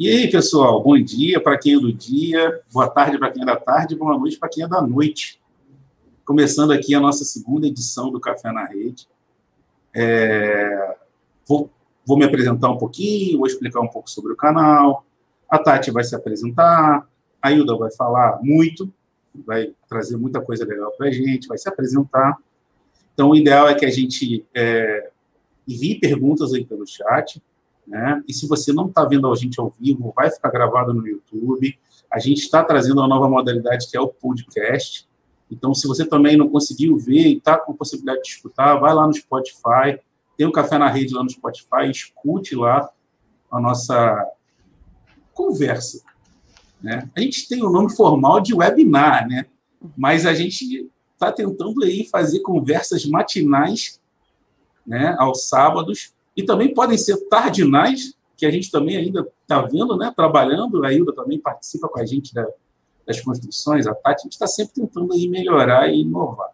E aí, pessoal, bom dia para quem é do dia, boa tarde para quem é da tarde, boa noite para quem é da noite. Começando aqui a nossa segunda edição do Café na Rede. É... Vou, vou me apresentar um pouquinho, vou explicar um pouco sobre o canal. A Tati vai se apresentar, a Hilda vai falar muito, vai trazer muita coisa legal para a gente, vai se apresentar. Então, o ideal é que a gente é, envie perguntas aí pelo chat né? E se você não está vendo a gente ao vivo, vai ficar gravado no YouTube. A gente está trazendo uma nova modalidade que é o podcast. Então, se você também não conseguiu ver e está com possibilidade de escutar, vai lá no Spotify. Tem o Café na Rede lá no Spotify, escute lá a nossa conversa. Né? A gente tem o nome formal de webinar, né? mas a gente está tentando aí fazer conversas matinais né, aos sábados e também podem ser tardinais, que a gente também ainda está vendo, né, trabalhando, a Hilda também participa com a gente da, das construções, a Tati, a gente está sempre tentando aí melhorar e inovar.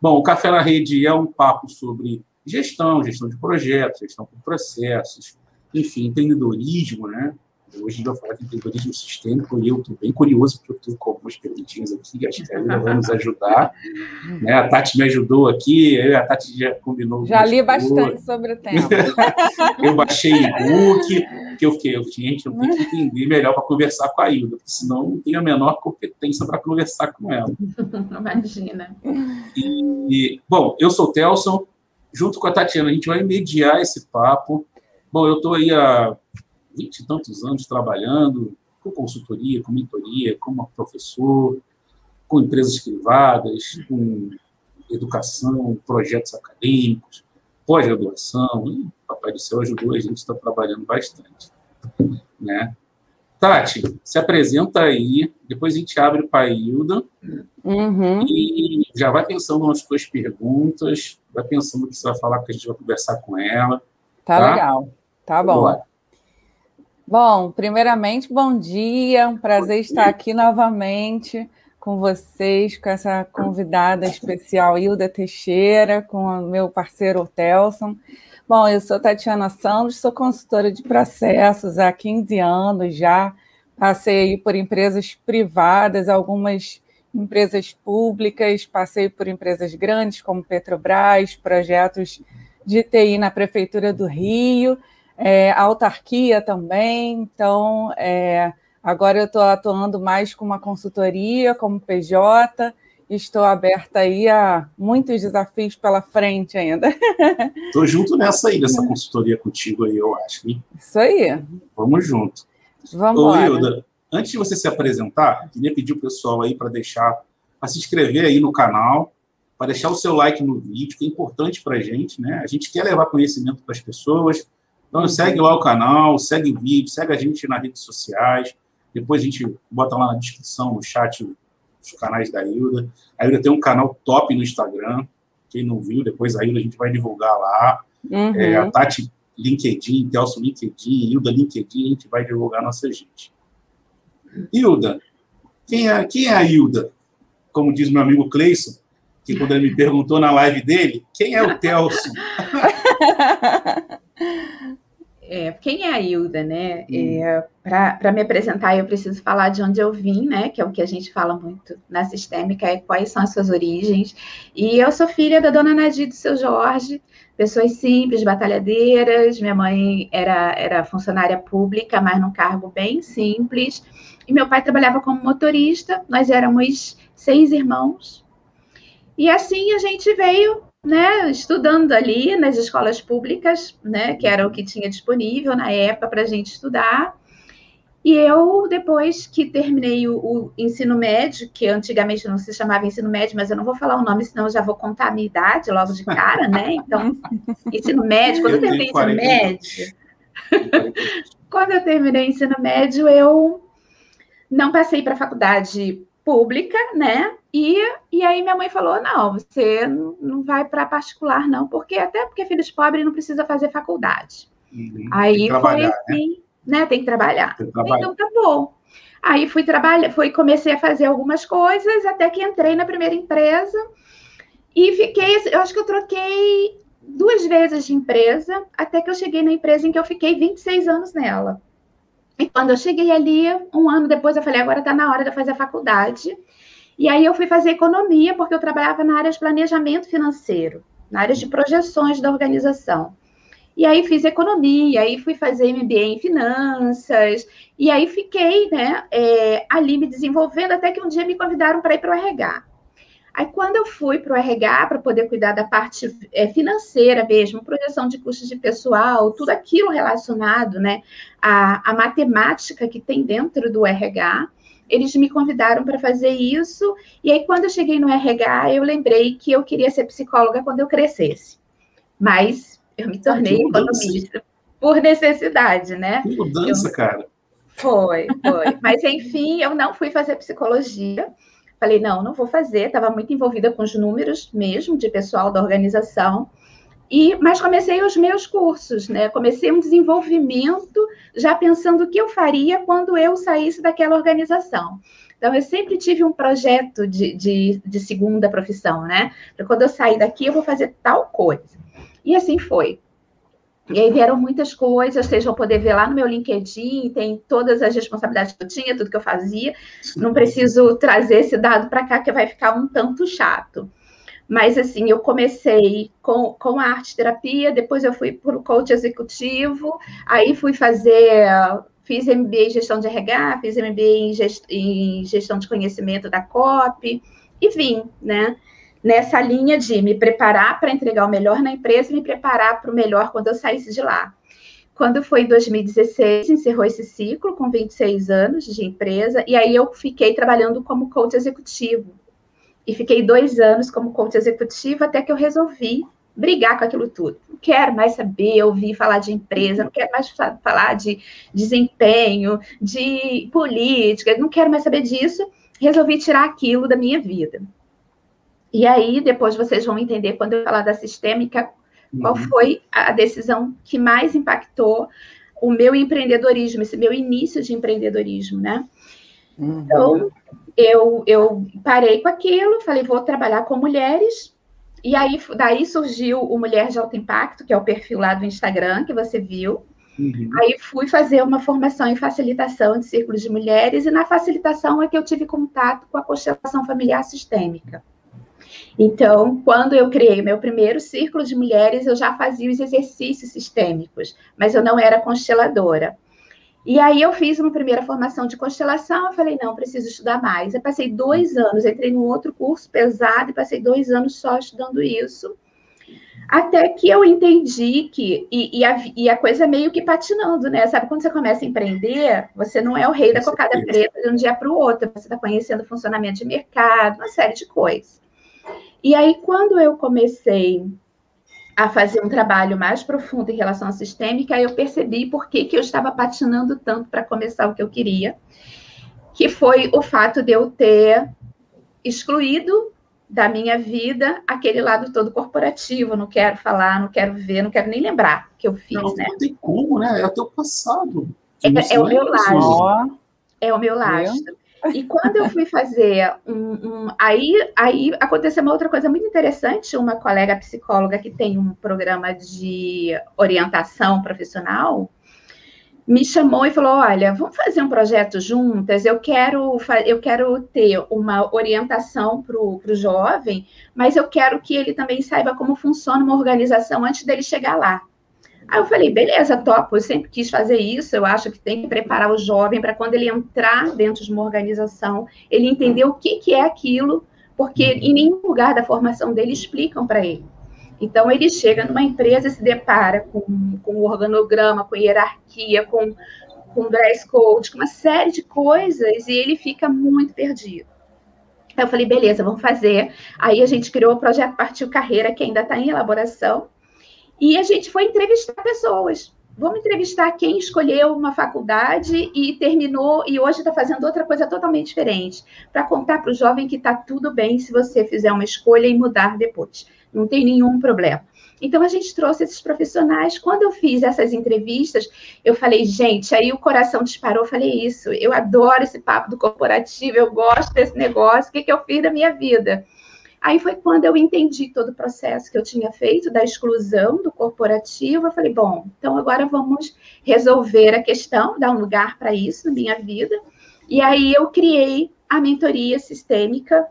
Bom, o Café na Rede é um papo sobre gestão, gestão de projetos, gestão de processos, enfim, empreendedorismo, né? Hoje a gente vai falar de empreendedorismo sistêmico e eu estou bem curioso, porque eu estou com algumas perguntinhas aqui, acho que a Lila vai nos ajudar. Né? A Tati me ajudou aqui, a Tati já combinou. Já li bastante sobre o tema. eu baixei e-book, que eu fiquei, gente, eu tenho que entender melhor para conversar com a Hilda, porque senão não tenho a menor competência para conversar com ela. Imagina. E, bom, eu sou o Telson, junto com a Tatiana, a gente vai mediar esse papo. Bom, eu estou aí há vinte e tantos anos trabalhando com consultoria, com mentoria, como professor, com empresas privadas, com educação, projetos acadêmicos, pós-graduação. Papai do Céu ajudou a gente está trabalhando bastante. Né? Tati, se apresenta aí, depois a gente abre para a Hilda uhum. e já vai pensando nas suas perguntas, vai pensando o que você vai falar, que a gente vai conversar com ela. Tá, tá? legal, tá bom. Bora. Bom, primeiramente, bom dia, um prazer estar aqui novamente com vocês, com essa convidada especial, Hilda Teixeira, com o meu parceiro Telson. Bom, eu sou Tatiana Santos, sou consultora de processos há 15 anos já, passei por empresas privadas, algumas empresas públicas, passei por empresas grandes como Petrobras, projetos de TI na Prefeitura do Rio, é, autarquia também. Então, é, agora eu estou atuando mais com uma consultoria, como PJ, estou aberta aí a muitos desafios pela frente ainda. Estou junto nessa aí, nessa consultoria contigo aí, eu acho. Hein? Isso aí. Vamos junto. Vamos Ô, Hilda, antes de você se apresentar, queria pedir o pessoal aí para deixar, para se inscrever aí no canal, para deixar o seu like no vídeo, que é importante para a gente, né? A gente quer levar conhecimento para as pessoas, então, uhum. segue lá o canal, segue o vídeo, segue a gente nas redes sociais. Depois a gente bota lá na descrição, no chat, os canais da Hilda. A Hilda tem um canal top no Instagram. Quem não viu, depois a Hilda a gente vai divulgar lá. Uhum. É, a Tati LinkedIn, Telson LinkedIn, Hilda LinkedIn, a gente vai divulgar nossa gente. Hilda, quem é, quem é a Hilda? Como diz meu amigo Cleison, que quando ele me perguntou na live dele, quem é o Telson? É, quem é a Hilda, né? Hum. É, Para me apresentar, eu preciso falar de onde eu vim, né? Que é o que a gente fala muito na sistêmica, é quais são as suas origens. E eu sou filha da dona Nadir do seu Jorge, pessoas simples, batalhadeiras. Minha mãe era, era funcionária pública, mas num cargo bem simples. E meu pai trabalhava como motorista. Nós éramos seis irmãos. E assim a gente veio né, estudando ali nas escolas públicas, né, que era o que tinha disponível na época para a gente estudar. E eu, depois que terminei o, o, ensino médio, que antigamente não se chamava ensino médio, mas eu não vou falar o nome, senão eu já vou contar a minha idade logo de cara, né? Então, ensino médio, quando eu, eu terminei ensino médio, quando eu terminei ensino médio, eu não passei para a faculdade pública, né? E, e aí minha mãe falou: não, você não vai para particular, não, porque até porque filho de pobre não precisa fazer faculdade. Uhum, aí foi né? assim, né? né? Tem que trabalhar. Tem que trabalhar. Então tá bom. Aí fui trabalhar, fui comecei a fazer algumas coisas até que entrei na primeira empresa e fiquei, eu acho que eu troquei duas vezes de empresa até que eu cheguei na empresa em que eu fiquei 26 anos nela. E quando eu cheguei ali, um ano depois, eu falei, agora está na hora de eu fazer a faculdade. E aí eu fui fazer economia, porque eu trabalhava na área de planejamento financeiro, na área de projeções da organização. E aí fiz economia, aí fui fazer MBA em finanças, e aí fiquei né, é, ali me desenvolvendo, até que um dia me convidaram para ir para o RH. Aí, quando eu fui para o RH para poder cuidar da parte é, financeira mesmo, projeção de custos de pessoal, tudo aquilo relacionado né, à, à matemática que tem dentro do RH, eles me convidaram para fazer isso. E aí, quando eu cheguei no RH, eu lembrei que eu queria ser psicóloga quando eu crescesse. Mas eu me tornei economista por necessidade, né? Que mudança, eu... cara. Foi, foi. Mas, enfim, eu não fui fazer psicologia. Falei, não, não vou fazer. Estava muito envolvida com os números mesmo, de pessoal da organização. E, mas comecei os meus cursos, né? Comecei um desenvolvimento já pensando o que eu faria quando eu saísse daquela organização. Então, eu sempre tive um projeto de, de, de segunda profissão, né? Quando eu sair daqui, eu vou fazer tal coisa. E assim foi. E aí vieram muitas coisas, vocês vão poder ver lá no meu LinkedIn, tem todas as responsabilidades que eu tinha, tudo que eu fazia. Não preciso trazer esse dado para cá, que vai ficar um tanto chato. Mas, assim, eu comecei com, com a arte terapia, depois eu fui para o coach executivo, aí fui fazer, fiz MBA em gestão de RH, fiz MBA em, gest, em gestão de conhecimento da COP, e vim, né? Nessa linha de me preparar para entregar o melhor na empresa e me preparar para o melhor quando eu saísse de lá. Quando foi em 2016, encerrou esse ciclo com 26 anos de empresa, e aí eu fiquei trabalhando como coach executivo e fiquei dois anos como coach executivo até que eu resolvi brigar com aquilo tudo. Não quero mais saber, ouvir falar de empresa, não quero mais falar de desempenho, de política, não quero mais saber disso. Resolvi tirar aquilo da minha vida. E aí, depois vocês vão entender, quando eu falar da sistêmica, qual uhum. foi a decisão que mais impactou o meu empreendedorismo, esse meu início de empreendedorismo, né? Uhum. Então, eu, eu parei com aquilo, falei, vou trabalhar com mulheres. E aí, daí surgiu o Mulher de Alto Impacto, que é o perfil lá do Instagram, que você viu. Uhum. Aí fui fazer uma formação em facilitação de círculos de mulheres, e na facilitação é que eu tive contato com a constelação familiar sistêmica. Então, quando eu criei meu primeiro círculo de mulheres, eu já fazia os exercícios sistêmicos, mas eu não era consteladora. E aí eu fiz uma primeira formação de constelação, eu falei, não, preciso estudar mais. Eu passei dois anos, entrei num outro curso pesado e passei dois anos só estudando isso. Até que eu entendi que, e, e, a, e, a, coisa meio que patinando, né? Sabe, quando você começa a empreender, você não é o rei da cocada preta de um dia para o outro, você está conhecendo o funcionamento de mercado, uma série de coisas. E aí, quando eu comecei a fazer um trabalho mais profundo em relação à sistêmica, eu percebi por que, que eu estava patinando tanto para começar o que eu queria, que foi o fato de eu ter excluído da minha vida aquele lado todo corporativo, não quero falar, não quero ver, não quero nem lembrar que eu fiz, não, né? Não tem como, né? É o teu passado. É, é o meu lastro. É o meu lastro. E quando eu fui fazer um, um, aí, aí aconteceu uma outra coisa muito interessante. Uma colega psicóloga que tem um programa de orientação profissional me chamou e falou: Olha, vamos fazer um projeto juntas. Eu quero, eu quero ter uma orientação para o jovem, mas eu quero que ele também saiba como funciona uma organização antes dele chegar lá. Aí eu falei, beleza, topo, eu sempre quis fazer isso, eu acho que tem que preparar o jovem para quando ele entrar dentro de uma organização, ele entender o que, que é aquilo, porque uhum. em nenhum lugar da formação dele explicam para ele. Então, ele chega numa empresa e se depara com, com organograma, com hierarquia, com, com dress code, com uma série de coisas, e ele fica muito perdido. Aí eu falei, beleza, vamos fazer. Aí a gente criou o projeto Partiu Carreira, que ainda está em elaboração, e a gente foi entrevistar pessoas. Vamos entrevistar quem escolheu uma faculdade e terminou e hoje está fazendo outra coisa totalmente diferente, para contar para o jovem que está tudo bem se você fizer uma escolha e mudar depois. Não tem nenhum problema. Então a gente trouxe esses profissionais. Quando eu fiz essas entrevistas, eu falei, gente, aí o coração disparou. Eu falei isso. Eu adoro esse papo do corporativo. Eu gosto desse negócio. O que, que eu fiz da minha vida? Aí foi quando eu entendi todo o processo que eu tinha feito da exclusão do corporativo. Eu falei, bom, então agora vamos resolver a questão, dar um lugar para isso na minha vida. E aí eu criei a mentoria sistêmica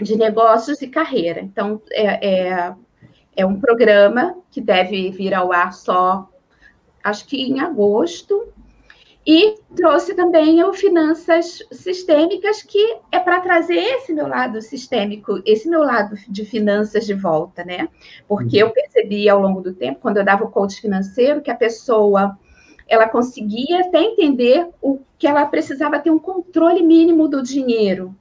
de negócios e carreira. Então, é, é, é um programa que deve vir ao ar só, acho que em agosto, e trouxe também o Finanças Sistêmicas, que é para trazer esse meu lado sistêmico, esse meu lado de finanças de volta, né? Porque uhum. eu percebi ao longo do tempo, quando eu dava o coach financeiro, que a pessoa ela conseguia até entender o que ela precisava ter um controle mínimo do dinheiro,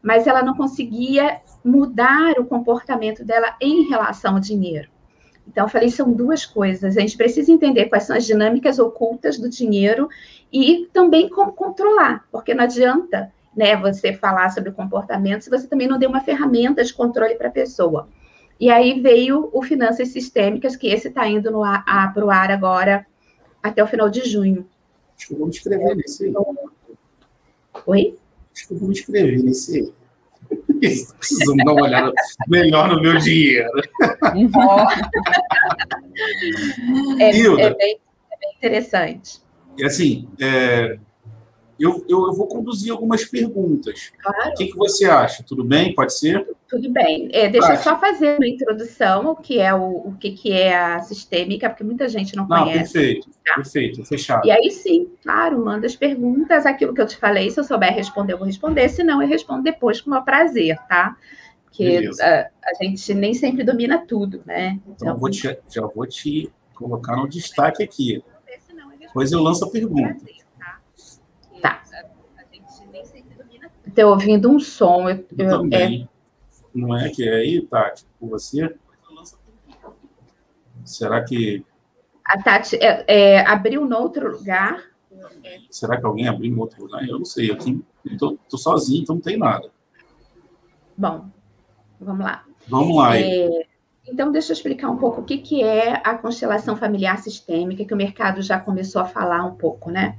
mas ela não conseguia mudar o comportamento dela em relação ao dinheiro. Então, eu falei, são duas coisas. A gente precisa entender quais são as dinâmicas ocultas do dinheiro e também como controlar, porque não adianta né, você falar sobre o comportamento se você também não deu uma ferramenta de controle para a pessoa. E aí veio o Finanças Sistêmicas, que esse está indo para o ar agora até o final de junho. Acho que eu vou me inscrever nesse aí. Oi? Acho que eu vou me inscrever nesse. Precisamos dar uma olhada melhor no meu dinheiro. é, é, bem, é, bem, interessante. E assim, é, eu, eu, vou conduzir algumas perguntas. Claro. O que, que você acha? Tudo bem? Pode ser? Tudo bem. É, deixa eu só fazer uma introdução, o que é o, o que, que é a sistêmica, porque muita gente não, não conhece. Perfeito, tá? perfeito, fechado. E aí sim, claro, manda as perguntas, aquilo que eu te falei, se eu souber responder, eu vou responder, se não, eu respondo depois com o meu prazer, tá? Porque a, a, gente nem sempre domina tudo, né? Então, então vou te, já vou te colocar no destaque aqui. Depois eu lanço a pergunta. Tá. Estou ouvindo um som. Eu, eu, eu também. É... Não é que é aí, Tati, com você? Será que. A Tati é, é, abriu no outro lugar? Será que alguém abriu em outro lugar? Eu não sei. Aqui estou sozinho, então não tem nada. Bom, vamos lá. Vamos lá. É, então, deixa eu explicar um pouco o que, que é a constelação familiar sistêmica, que o mercado já começou a falar um pouco, né?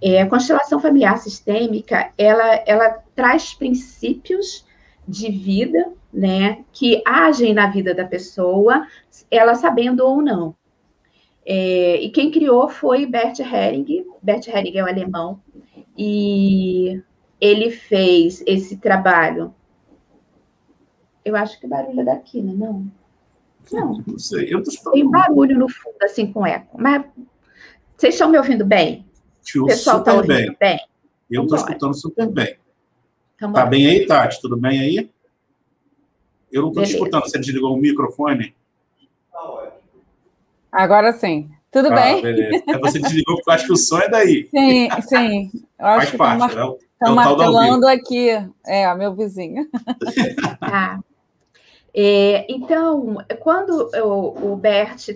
É, a constelação familiar sistêmica, ela, ela traz princípios de vida, né, que agem na vida da pessoa, ela sabendo ou não. É, e quem criou foi Bert Hering. Bert Hering é um alemão, e ele fez esse trabalho. Eu acho que o barulho é daqui, né? Não. Não. Não sei. Eu tô Tem barulho no fundo, assim, com eco. Mas vocês estão me ouvindo bem? Te o pessoal está ouvindo bem. bem? Eu estou escutando super bem. Então, tá bem aí, Tati? Tudo bem aí? Eu não estou te escutando. Você desligou o microfone? Agora sim. Tudo ah, bem? Beleza. É você desligou porque eu acho que o som é daí. Sim, sim. Eu acho Faz que parte, mar... né? Tá é martelando aqui. É, meu vizinho. Ah. É, então, quando o, o Bert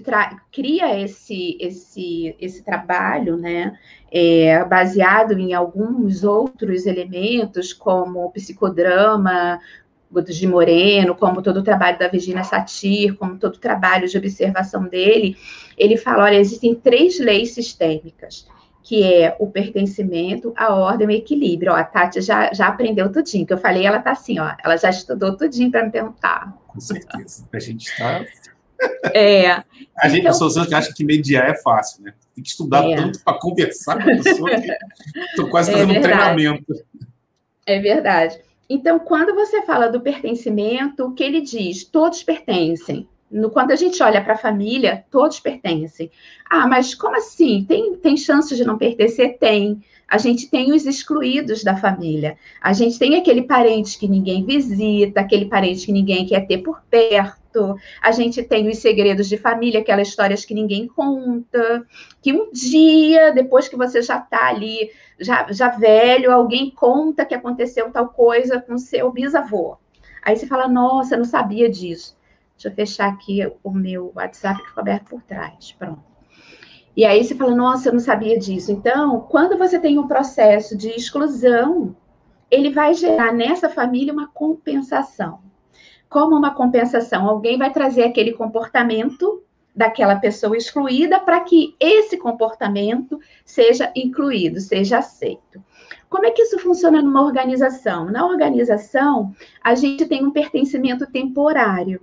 cria esse, esse, esse trabalho, né, é, baseado em alguns outros elementos, como o psicodrama de Moreno, como todo o trabalho da Virginia Satir, como todo o trabalho de observação dele, ele fala, olha, existem três leis sistêmicas que é o pertencimento, a ordem e o equilíbrio. Ó, a Tati já, já aprendeu tudinho, que eu falei, ela tá assim, ó, ela já estudou tudinho para me perguntar. Com certeza. A gente está. É. A gente, então, pessoas que acham que mediar é fácil, né? Tem que estudar é. tanto para conversar com a pessoa que estou quase é fazendo é um treinamento. É verdade. Então, quando você fala do pertencimento, o que ele diz? Todos pertencem. No, quando a gente olha para a família, todos pertencem. Ah, mas como assim? Tem, tem chance de não pertencer? Tem. A gente tem os excluídos da família. A gente tem aquele parente que ninguém visita, aquele parente que ninguém quer ter por perto. A gente tem os segredos de família, aquelas histórias que ninguém conta. Que um dia, depois que você já está ali, já, já velho, alguém conta que aconteceu tal coisa com seu bisavô. Aí você fala, nossa, não sabia disso. Deixa eu fechar aqui o meu WhatsApp que ficou aberto por trás. Pronto. E aí você fala, nossa, eu não sabia disso. Então, quando você tem um processo de exclusão, ele vai gerar nessa família uma compensação. Como uma compensação? Alguém vai trazer aquele comportamento daquela pessoa excluída para que esse comportamento seja incluído, seja aceito. como é que isso funciona numa organização? Na organização, a gente tem um pertencimento temporário.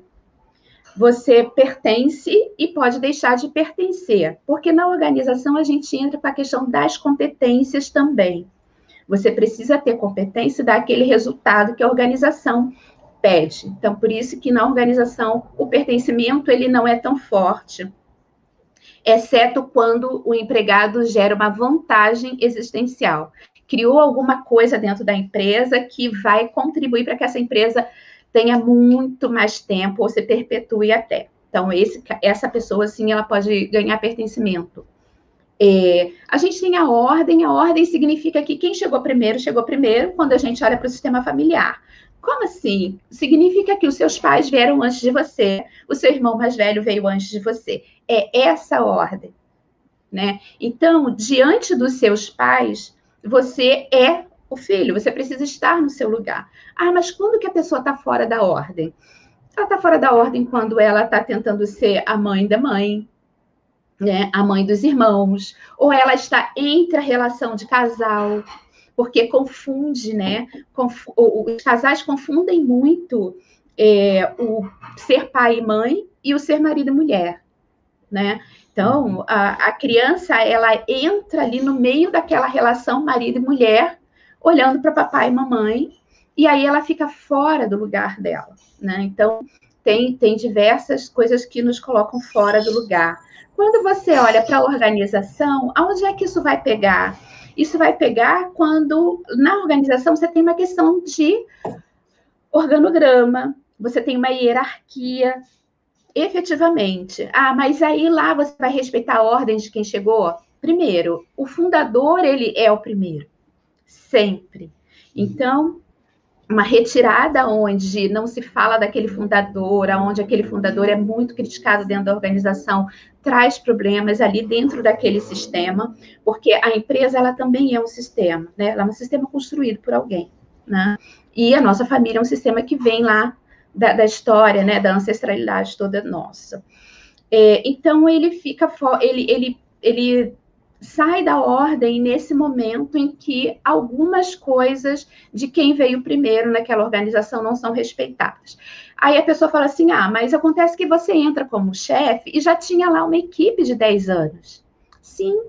Você pertence e pode deixar de pertencer, porque na organização a gente entra para a questão das competências também. Você precisa ter competência e dar aquele resultado que a organização pede. Então, por isso que na organização o pertencimento ele não é tão forte, exceto quando o empregado gera uma vantagem existencial criou alguma coisa dentro da empresa que vai contribuir para que essa empresa tenha muito mais tempo ou se perpetue até. Então, esse, essa pessoa, sim, ela pode ganhar pertencimento. É, a gente tem a ordem, a ordem significa que quem chegou primeiro, chegou primeiro quando a gente olha para o sistema familiar. Como assim? Significa que os seus pais vieram antes de você, o seu irmão mais velho veio antes de você. É essa ordem, né? Então, diante dos seus pais, você é o filho, você precisa estar no seu lugar. Ah, mas quando que a pessoa está fora da ordem? Ela está fora da ordem quando ela está tentando ser a mãe da mãe, né? a mãe dos irmãos, ou ela está entre a relação de casal, porque confunde, né? Conf... Os casais confundem muito é, o ser pai e mãe e o ser marido e mulher, né? Então, a, a criança, ela entra ali no meio daquela relação marido e mulher, olhando para papai e mamãe, e aí ela fica fora do lugar dela, né? Então, tem, tem diversas coisas que nos colocam fora do lugar. Quando você olha para a organização, aonde é que isso vai pegar? Isso vai pegar quando na organização você tem uma questão de organograma, você tem uma hierarquia, efetivamente. Ah, mas aí lá você vai respeitar a ordem de quem chegou? Primeiro, o fundador, ele é o primeiro. Sempre. Então, uma retirada onde não se fala daquele fundador, onde aquele fundador é muito criticado dentro da organização, traz problemas ali dentro daquele sistema, porque a empresa ela também é um sistema, né? Ela é um sistema construído por alguém, né? E a nossa família é um sistema que vem lá da, da história, né, da ancestralidade toda nossa. É, então ele fica, ele, ele, ele sai da ordem nesse momento em que algumas coisas de quem veio primeiro naquela organização não são respeitadas. Aí a pessoa fala assim: ah, mas acontece que você entra como chefe e já tinha lá uma equipe de 10 anos. Sim,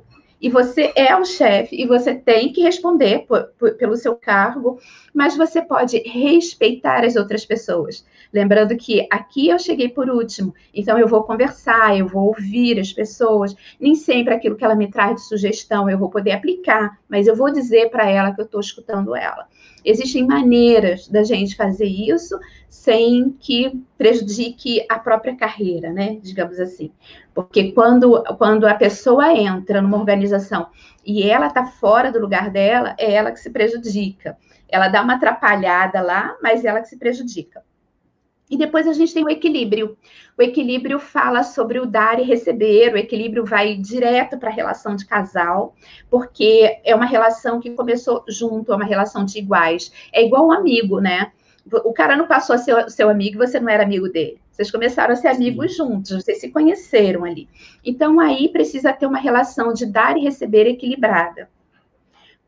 e você é o chefe e você tem que responder por, por, pelo seu cargo, mas você pode respeitar as outras pessoas. Lembrando que aqui eu cheguei por último, então eu vou conversar, eu vou ouvir as pessoas. Nem sempre aquilo que ela me traz de sugestão eu vou poder aplicar, mas eu vou dizer para ela que eu estou escutando ela. Existem maneiras da gente fazer isso sem que prejudique a própria carreira, né? Digamos assim. Porque quando, quando a pessoa entra numa organização e ela está fora do lugar dela, é ela que se prejudica. Ela dá uma atrapalhada lá, mas é ela que se prejudica. E depois a gente tem o equilíbrio. O equilíbrio fala sobre o dar e receber, o equilíbrio vai direto para a relação de casal, porque é uma relação que começou junto, é uma relação de iguais. É igual um amigo, né? O cara não passou a ser seu amigo e você não era amigo dele. Vocês começaram a ser amigos Sim. juntos, vocês se conheceram ali. Então aí precisa ter uma relação de dar e receber equilibrada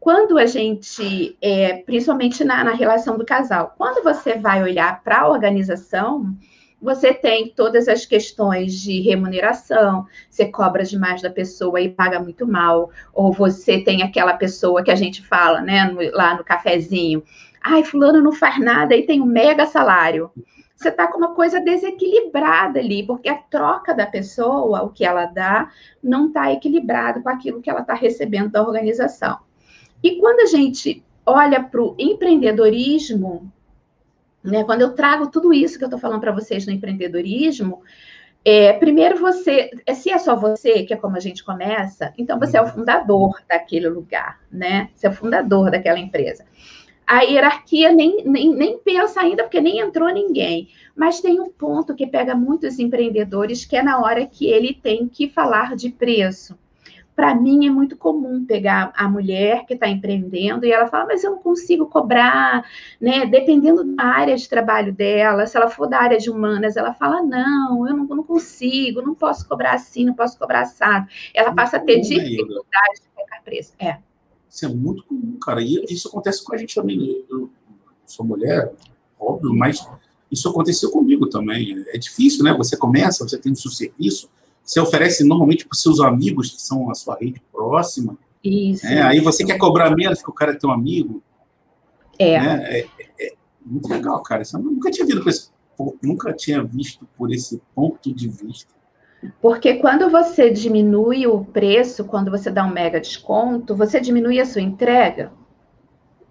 quando a gente, é, principalmente na, na, relação do casal, quando você vai olhar para a organização, você tem todas as questões de remuneração, você cobra demais da pessoa e paga muito mal, ou você tem aquela pessoa que a gente fala, né, no, lá no cafezinho, ai, fulano não faz nada e tem um mega salário. Você está com uma coisa desequilibrada ali, porque a troca da pessoa, o que ela dá, não está equilibrado com aquilo que ela está recebendo da organização. E quando a gente olha para o empreendedorismo, né, quando eu trago tudo isso que eu estou falando para vocês no empreendedorismo, é, primeiro você, se é só você, que é como a gente começa, então você é o fundador daquele lugar, né? Você é o fundador daquela empresa. A hierarquia nem, nem, nem pensa ainda, porque nem entrou ninguém. Mas tem um ponto que pega muitos empreendedores, que é na hora que ele tem que falar de preço para mim é muito comum pegar a mulher que está empreendendo e ela fala, mas eu não consigo cobrar, né? Dependendo da área de trabalho dela, se ela for da área de humanas, ela fala, não, eu não, não consigo, não posso cobrar assim, não posso cobrar assado. Ela passa a ter dificuldade de colocar preço. É. Isso é muito comum, cara. E isso acontece com a gente também. Eu sou mulher, óbvio, mas isso aconteceu comigo também. É difícil, né? Você começa, você tem seu serviço, você oferece normalmente para os seus amigos, que são a sua rede próxima. Isso. Né? Aí você quer cobrar menos que o cara é teu amigo. É. Né? É, é, é, muito legal, cara. Isso eu nunca tinha visto, esse, nunca tinha visto por esse ponto de vista. Porque quando você diminui o preço, quando você dá um mega desconto, você diminui a sua entrega.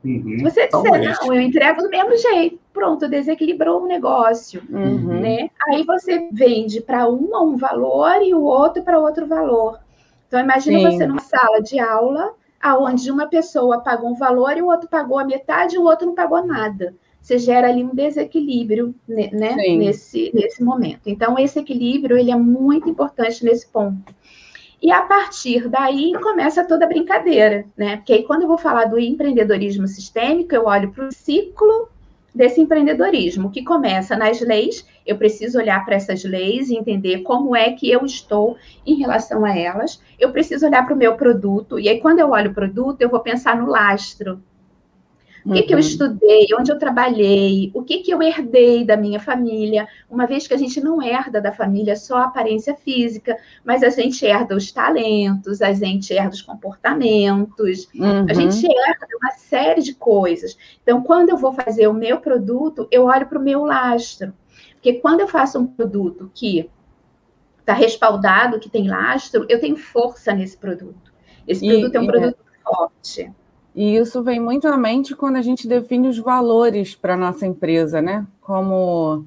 Uhum, Se você disser, não, eu entrego do mesmo jeito, pronto, desequilibrou o negócio. Uhum. Né? Aí você vende para um a um valor e o outro para outro valor. Então, imagina Sim. você numa sala de aula, aonde uma pessoa pagou um valor e o outro pagou a metade e o outro não pagou nada. Você gera ali um desequilíbrio né, né, Sim. nesse, nesse momento. Então, esse equilíbrio ele é muito importante nesse ponto. E a partir daí começa toda a brincadeira, né? Porque aí, quando eu vou falar do empreendedorismo sistêmico, eu olho para o ciclo desse empreendedorismo, que começa nas leis. Eu preciso olhar para essas leis e entender como é que eu estou em relação a elas. Eu preciso olhar para o meu produto. E aí, quando eu olho o produto, eu vou pensar no lastro. O que, que eu Uhum. estudei, onde eu trabalhei, o que, que eu herdei da minha família, uma vez que a gente não herda da família só a aparência física, mas a gente herda os talentos, a gente herda os comportamentos, Uhum. a gente herda uma série de coisas. Então, quando eu vou fazer o meu produto, eu olho para o meu lastro. Porque quando eu faço um produto que está respaldado, que tem lastro, eu tenho força nesse produto. Esse E- produto é um e- produto forte. E isso vem muito à mente quando a gente define os valores para a nossa empresa, né? Como,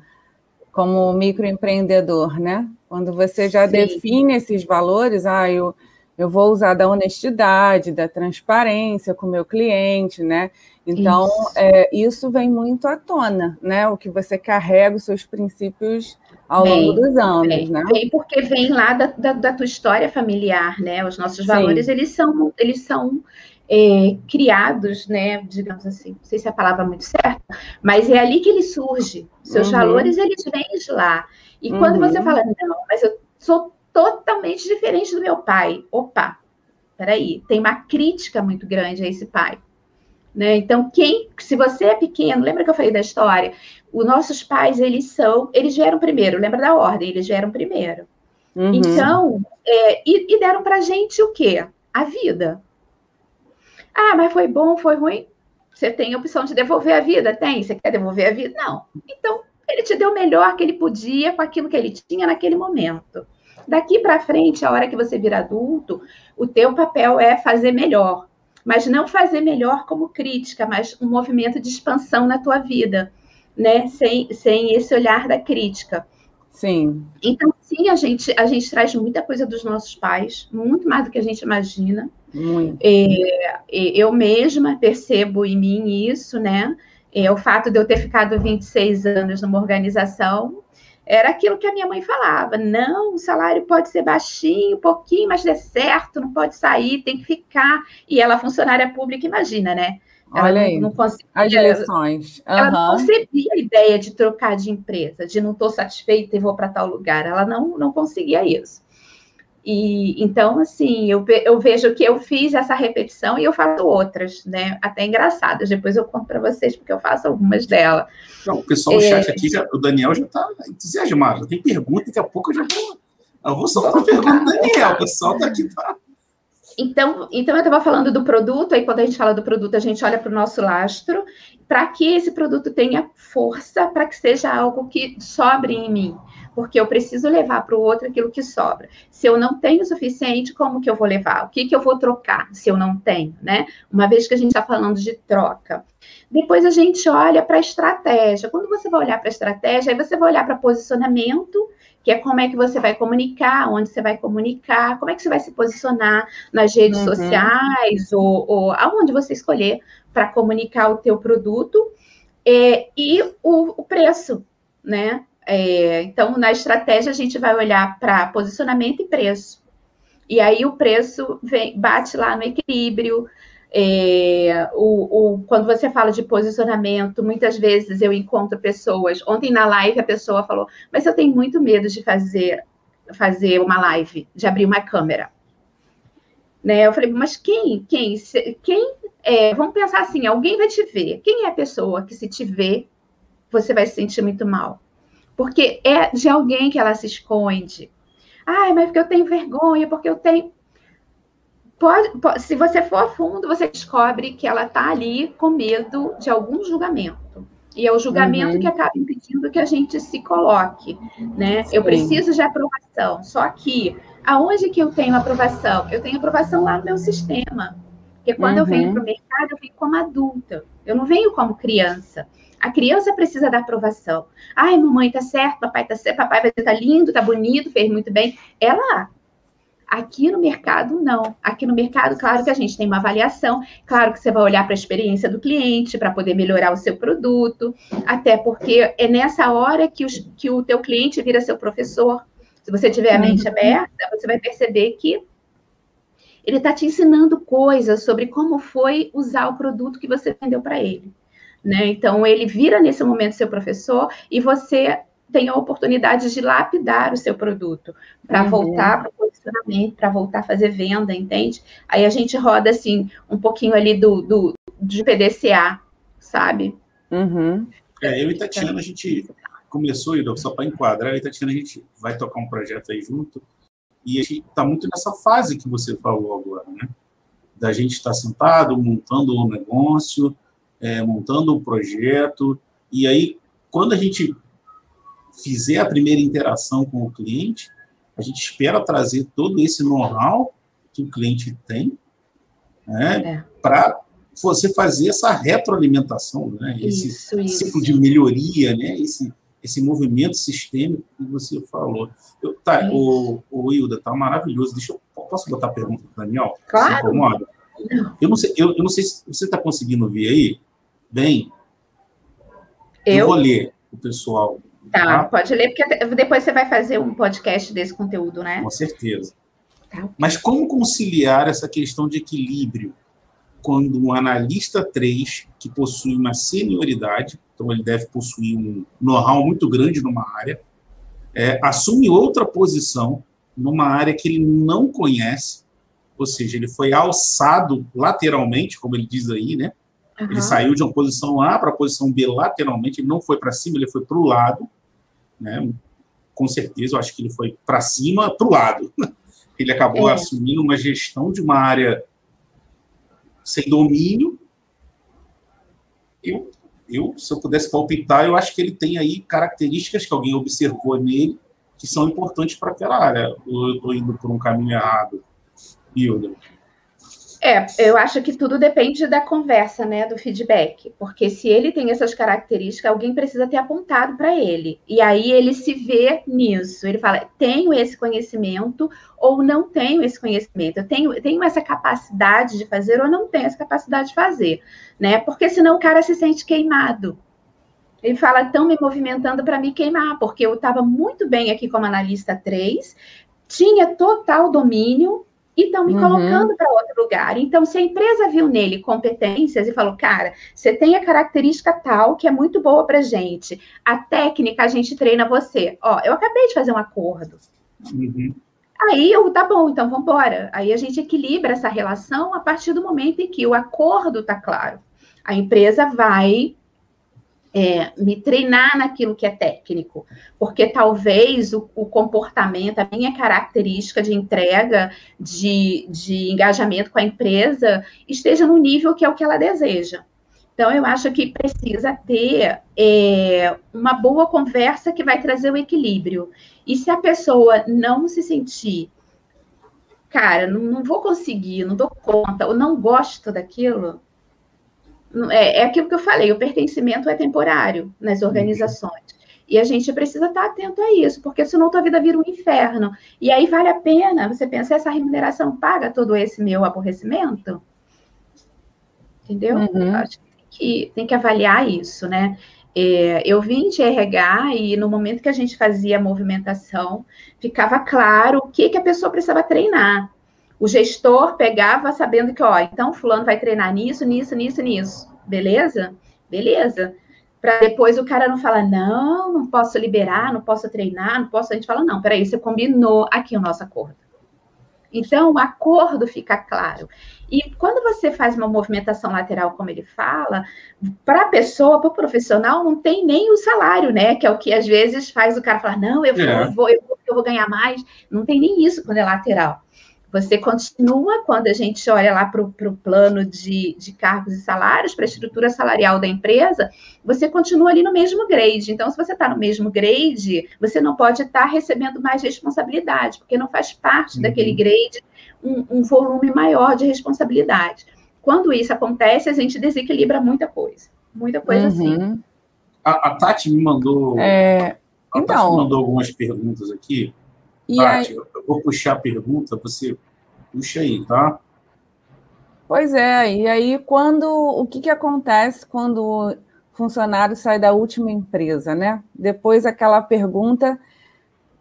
como microempreendedor, né? Quando você já Sim. define esses valores, ah, eu, eu vou usar da honestidade, da transparência com o meu cliente, né? Então, Isso. é, isso vem muito à tona, né? O que você carrega, os seus princípios ao Vem, longo dos anos, Vem, né? vem porque vem lá da, da, da tua história familiar, né? Os nossos Sim. valores, eles são, eles são é, criados, né? Digamos assim, não sei se a palavra é muito certa, mas é ali que ele surge. Seus Uhum. valores, eles vêm de lá. E quando Uhum. você fala, não, mas eu sou totalmente diferente do meu pai. Opa, peraí, tem uma crítica muito grande a esse pai. Né? Então, quem, se você é pequeno, lembra que eu falei da história? Os nossos pais, eles são, eles vieram primeiro, lembra da ordem, eles vieram primeiro. Uhum. Então, é, e, e deram pra gente o quê? A vida. Ah, mas foi bom, foi ruim? Você tem a opção de devolver a vida? Tem? Você quer devolver a vida? Não. Então, ele te deu o melhor que ele podia com aquilo que ele tinha naquele momento. Daqui para frente, a hora que você vira adulto, o teu papel é fazer melhor. Mas não fazer melhor como crítica, mas um movimento de expansão na tua vida, né? Sem, sem esse olhar da crítica. Sim. Então, sim, a gente, a gente traz muita coisa dos nossos pais, muito mais do que a gente imagina. Muito. É, eu mesma percebo em mim isso, né? É, o fato de eu ter ficado 26 anos numa organização era aquilo que a minha mãe falava: não, o salário pode ser baixinho, pouquinho, mas der certo, não pode sair, tem que ficar. E ela, funcionária pública, imagina, né? Ela Olha aí. não As lições. ela não concebia a ideia de trocar de empresa, de não estou satisfeita e vou para tal lugar. Ela não, não conseguia isso. E então, assim, eu, eu vejo que eu fiz essa repetição e eu faço outras, né? Até engraçadas. Depois eu conto para vocês, porque eu faço algumas delas. Não, o pessoal do É. chat aqui, já, o Daniel já está entusiasmado, já tem pergunta, daqui a pouco eu já vou. Eu vou soltar a pergunta do Daniel, o pessoal tá aqui, tá? Então, então eu estava falando do produto, aí quando a gente fala do produto, a gente olha para o nosso lastro, para que esse produto tenha força, para que seja algo que sobre em mim. Porque eu preciso levar para o outro aquilo que sobra. Se eu não tenho o suficiente, como que eu vou levar? O que, que eu vou trocar se eu não tenho, né? Uma vez que a gente está falando de troca. Depois a gente olha para a estratégia. Quando você vai olhar para a estratégia, aí você vai olhar para posicionamento, que é como é que você vai comunicar, onde você vai comunicar, como é que você vai se posicionar nas redes Uhum. sociais ou, ou aonde você escolher para comunicar o teu produto é, e o, o preço, né? É, então, na estratégia, a gente vai olhar para posicionamento e preço. E aí o preço vem, bate lá no equilíbrio. É, o, o, quando você fala de posicionamento, muitas vezes eu encontro pessoas. Ontem na live a pessoa falou, mas eu tenho muito medo de fazer, fazer uma live, de abrir uma câmera. Né? Eu falei, mas quem? Quem? Quem? É, vamos pensar assim, alguém vai te ver. Quem é a pessoa que se te vê, você vai se sentir muito mal? Porque é de alguém que ela se esconde. Ai, mas porque eu tenho vergonha, porque eu tenho. Pode, pode, se você for a fundo, você descobre que ela está ali com medo de algum julgamento. E é o julgamento uhum. que acaba impedindo que a gente se coloque, né? Sim. Eu preciso de aprovação. Só que aonde que eu tenho aprovação? Eu tenho aprovação lá no meu sistema. Porque quando uhum. eu venho uhum. para o mercado, eu venho como adulta. Eu não venho como criança. A criança precisa da aprovação. Ai, mamãe tá certo, papai tá certo, papai tá lindo, tá bonito, fez muito bem. Ela Aqui no mercado, não. Aqui no mercado, claro que a gente tem uma avaliação, claro que você vai olhar para a experiência do cliente para poder melhorar o seu produto, até porque é nessa hora que, os, que o teu cliente vira seu professor. Se você tiver a mente uhum. aberta, você vai perceber que ele está te ensinando coisas sobre como foi usar o produto que você vendeu para ele. Né? Então, ele vira nesse momento seu professor e você tem a oportunidade de lapidar o seu produto para uhum. voltar para o posicionamento, para voltar a fazer venda, entende? Aí a gente roda assim um pouquinho ali do, do de PDCA, sabe? Uhum. É, eu e Tatiana, a gente começou, só para enquadrar, eu e Tatiana, a gente vai tocar um projeto aí junto, e a gente está muito nessa fase que você falou agora, né? Da gente estar tá sentado, montando o um negócio, é, montando o um projeto, e aí, quando a gente fizer a primeira interação com o cliente, a gente espera trazer todo esse know-how que o cliente tem né, é. para você fazer essa retroalimentação, né, esse isso, isso. ciclo de melhoria, né, esse, esse movimento sistêmico que você falou. Eu, tá, o, o Hilda, tá maravilhoso. Deixa eu, posso botar a pergunta para o Daniel? Claro. Eu não sei, eu, eu não sei se você está conseguindo ver aí. Bem, eu, eu vou ler o pessoal Tá, pode ler, porque depois você vai fazer um podcast desse conteúdo, né? Com certeza. Tá. Mas como conciliar essa questão de equilíbrio quando um analista 3, que possui uma senioridade, então ele deve possuir um know-how muito grande numa área, é, assume outra posição numa área que ele não conhece, ou seja, ele foi alçado lateralmente, como ele diz aí, né? Uhum. Ele saiu de uma posição A para a posição B lateralmente, ele não foi para cima, ele foi para o lado né? Com certeza, eu acho que ele foi para cima, para o lado. Ele acabou é. assumindo uma gestão de uma área sem domínio. Eu, eu, se eu pudesse palpitar, eu acho que ele tem aí características que alguém observou nele que são importantes para aquela área. Ou eu estou indo por um caminho errado, Hilda? É, eu acho que tudo depende da conversa, né, do feedback, porque se ele tem essas características, alguém precisa ter apontado para ele. E aí ele se vê nisso. Ele fala: tenho esse conhecimento ou não tenho esse conhecimento. Eu tenho, tenho essa capacidade de fazer ou não tenho essa capacidade de fazer, né? Porque senão o cara se sente queimado. Ele fala: estão me movimentando para me queimar, porque eu estava muito bem aqui como analista 3, tinha total domínio, e estão me uhum. colocando para outro lugar. Então, se a empresa viu nele competências e falou, cara, você tem a característica tal que é muito boa para gente, a técnica a gente treina você. Ó, eu acabei de fazer um acordo. Uhum. Aí eu, tá bom, então vamos embora. Aí a gente equilibra essa relação a partir do momento em que o acordo tá claro. A empresa vai é, me treinar naquilo que é técnico, porque talvez o, o, comportamento, a minha característica de entrega, de, de engajamento com a empresa, esteja no nível que é o que ela deseja. Então, eu acho que precisa ter é, uma boa conversa que vai trazer o equilíbrio. E se a pessoa não se sentir, cara, não, não vou conseguir, não dou conta, ou não gosto daquilo, é, é aquilo que eu falei, o pertencimento é temporário nas organizações. E a gente precisa estar atento a isso, porque senão tua vida vira um inferno. E aí vale a pena você pensar, essa remuneração paga todo esse meu aborrecimento? Entendeu? Uhum. Acho que tem, que tem que avaliar isso, né? É, eu vim de RH e no momento que a gente fazia a movimentação, ficava claro o que, que a pessoa precisava treinar. O gestor pegava sabendo que, ó, então fulano vai treinar nisso, nisso, nisso, nisso. Beleza? Beleza. Para depois o cara não falar, não, não posso liberar, não posso treinar, não posso. A gente fala, não, peraí, você combinou aqui o nosso acordo. Então, o acordo fica claro. E quando você faz uma movimentação lateral, como ele fala, para a pessoa, para o profissional, não tem nem o salário, né? Que é o que às vezes faz o cara falar: não, eu vou, é. eu vou, eu vou, eu vou ganhar mais. Não tem nem isso quando é lateral. Você continua, quando a gente olha lá para o plano de, de cargos e salários, para a estrutura salarial da empresa, você continua ali no mesmo grade. Então, se você está no mesmo grade, você não pode estar tá recebendo mais responsabilidade, porque não faz parte uhum. daquele grade um, um volume maior de responsabilidade. Quando isso acontece, a gente desequilibra muita coisa. Muita coisa assim. uhum. assim. A, a, Tati me mandou. É... A então, Tati me mandou algumas perguntas aqui. E Tati, aí... eu vou puxar a pergunta, você puxa aí, tá? Pois é, e aí quando o que, que acontece quando o funcionário sai da última empresa, né? Depois aquela pergunta,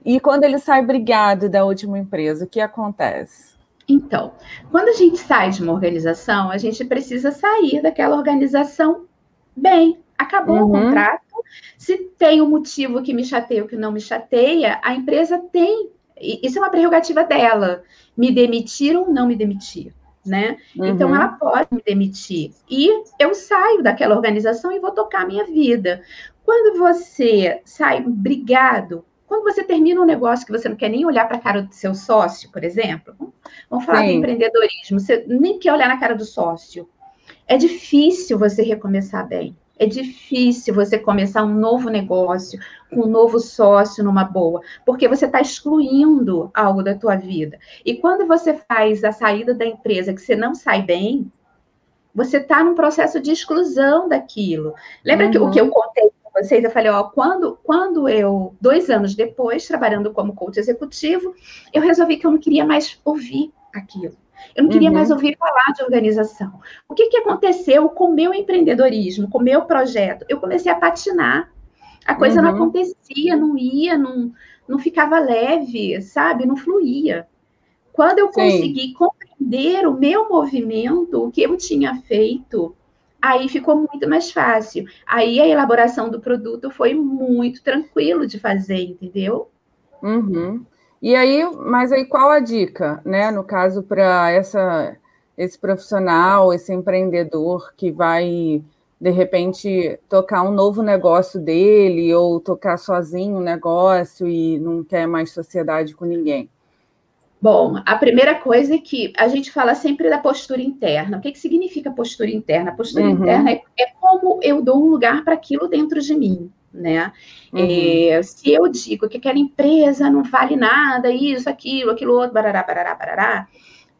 e quando ele sai brigado da última empresa, o que acontece? Então, quando a gente sai de uma organização, a gente precisa sair daquela organização bem. Acabou uhum. o contrato. Se tem um motivo que me chateia ou que não me chateia, a empresa tem isso é uma prerrogativa dela, me demitir ou não me demitir, né? Então, uhum. Então ela pode me demitir e eu saio daquela organização e vou tocar a minha vida. Quando você sai brigado, quando você termina um negócio que você não quer nem olhar para a cara do seu sócio, por exemplo, vamos falar Sim. de empreendedorismo, você nem quer olhar na cara do sócio. É difícil você recomeçar bem. É difícil você começar um novo negócio, com um novo sócio numa boa, porque você está excluindo algo da tua vida. E quando você faz a saída da empresa que você não sai bem, você está num processo de exclusão daquilo. Lembra uhum. que o que eu contei para vocês? Eu falei, ó, quando, quando eu, dois anos depois, trabalhando como coach executivo, eu resolvi que eu não queria mais ouvir aquilo. Eu não queria uhum. mais ouvir falar de organização. O que, que aconteceu com o meu empreendedorismo, com o meu projeto? Eu comecei a patinar. A coisa uhum. não acontecia, não ia, não, não ficava leve, sabe? Não fluía. Quando eu Sim. consegui compreender o meu movimento, o que eu tinha feito, aí ficou muito mais fácil. Aí a elaboração do produto foi muito tranquilo de fazer, entendeu? Uhum. E aí, mas aí qual a dica, né? No caso, para essa esse profissional, esse empreendedor que vai de repente tocar um novo negócio dele ou tocar sozinho um negócio e não quer mais sociedade com ninguém? Bom, a primeira coisa é que a gente fala sempre da postura interna. O que, que significa postura interna? A postura uhum. interna é, é como eu dou um lugar para aquilo dentro de mim né? Uhum. É, se eu digo que aquela empresa não vale nada, isso, aquilo, aquilo outro, barará, barará, barará,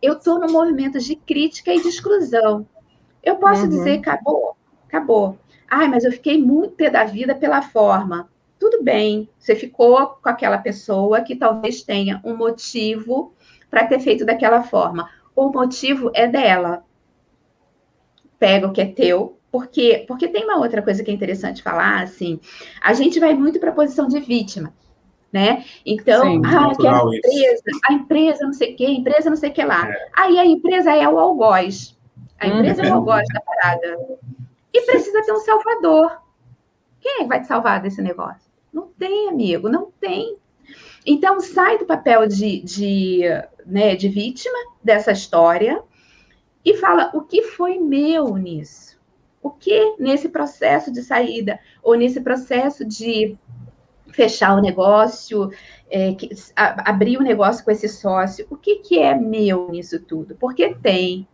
eu estou no movimento de crítica e de exclusão. Eu posso uhum. dizer, acabou, acabou. Ai, mas eu fiquei muito pé da vida pela forma. Tudo bem, você ficou com aquela pessoa que talvez tenha um motivo para ter feito daquela forma. O motivo é dela. Pega o que é teu, porque, porque tem uma outra coisa que é interessante falar, assim, a gente vai muito para a posição de vítima, né? Então, Sim, ah, que a empresa, a empresa não sei o quê, a empresa não sei o que lá. É. Aí a empresa é o algoz. A empresa é o algoz da parada. E precisa ter um salvador. Quem é que vai te salvar desse negócio? Não tem, amigo, não tem. Então, sai do papel de, de, né, de vítima dessa história e fala o que foi meu nisso o que nesse processo de saída ou nesse processo de fechar o negócio, é, que, a, abrir o negócio com esse sócio, o que, que é meu nisso tudo? Porque tem,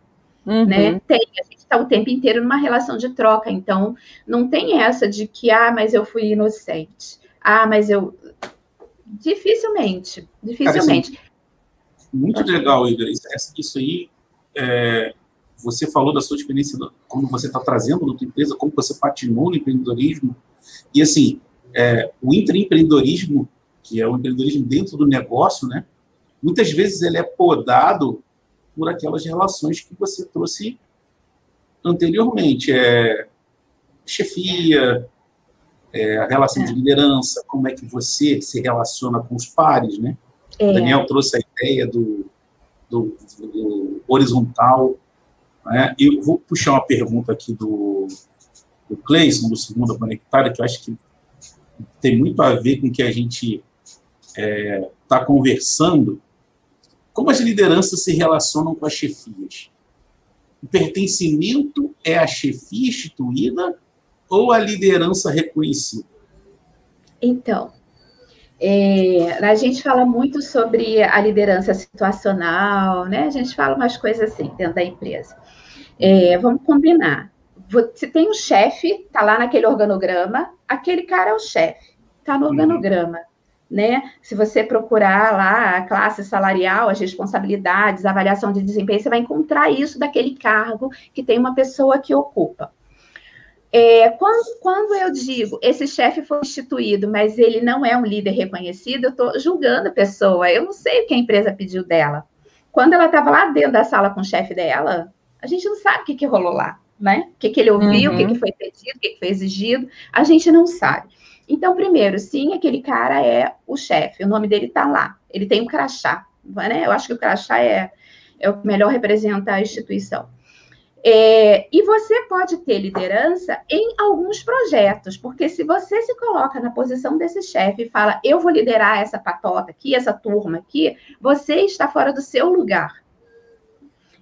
uhum. né? Tem, a gente está o tempo inteiro numa relação de troca, então não tem essa de que, ah, mas eu fui inocente, ah, mas eu. Dificilmente, dificilmente. Cara, assim, muito legal, Igor. Isso, isso aí é, você falou da sua experiência, como você está trazendo na sua empresa, como você patinou no empreendedorismo. E, assim, é, o intraempreendedorismo, que é o empreendedorismo dentro do negócio, né? Muitas vezes ele é podado por aquelas relações que você trouxe anteriormente. É, chefia, é, a relação é. de liderança, como é que você se relaciona com os pares, né? É. Daniel trouxe a ideia do, do, do horizontal, né? Eu vou puxar uma pergunta aqui do, do Cleison, do Segunda Conectada, que eu acho que tem muito a ver com o que a gente está é, tá conversando. como as lideranças se relacionam com as chefias? O pertencimento é a chefia instituída ou a liderança reconhecida? Então, é, a gente fala muito sobre a liderança situacional, né? A gente fala umas coisas assim dentro da empresa. É, vamos combinar. Você tem um chefe, tá lá naquele organograma, aquele cara é o chefe, tá no uhum. organograma. Né? Se você procurar lá a classe salarial, as responsabilidades, a avaliação de desempenho, você vai encontrar isso daquele cargo que tem uma pessoa que ocupa. É, quando, quando eu digo esse chefe foi instituído, mas ele não é um líder reconhecido, eu estou julgando a pessoa. Eu não sei o que a empresa pediu dela. Quando ela estava lá dentro da sala com o chefe dela, a gente não sabe o que, que rolou lá, né? O que, que ele ouviu, uhum. o que, que foi pedido, o que, que foi exigido, a gente não sabe. Então, primeiro, sim, aquele cara é o chefe, o nome dele está lá, ele tem um crachá, né? Eu acho que o crachá é, é o que melhor representa a instituição. É, e você pode ter liderança em alguns projetos, porque se você se coloca na posição desse chefe e fala, eu vou liderar essa patota aqui, essa turma aqui, você está fora do seu lugar.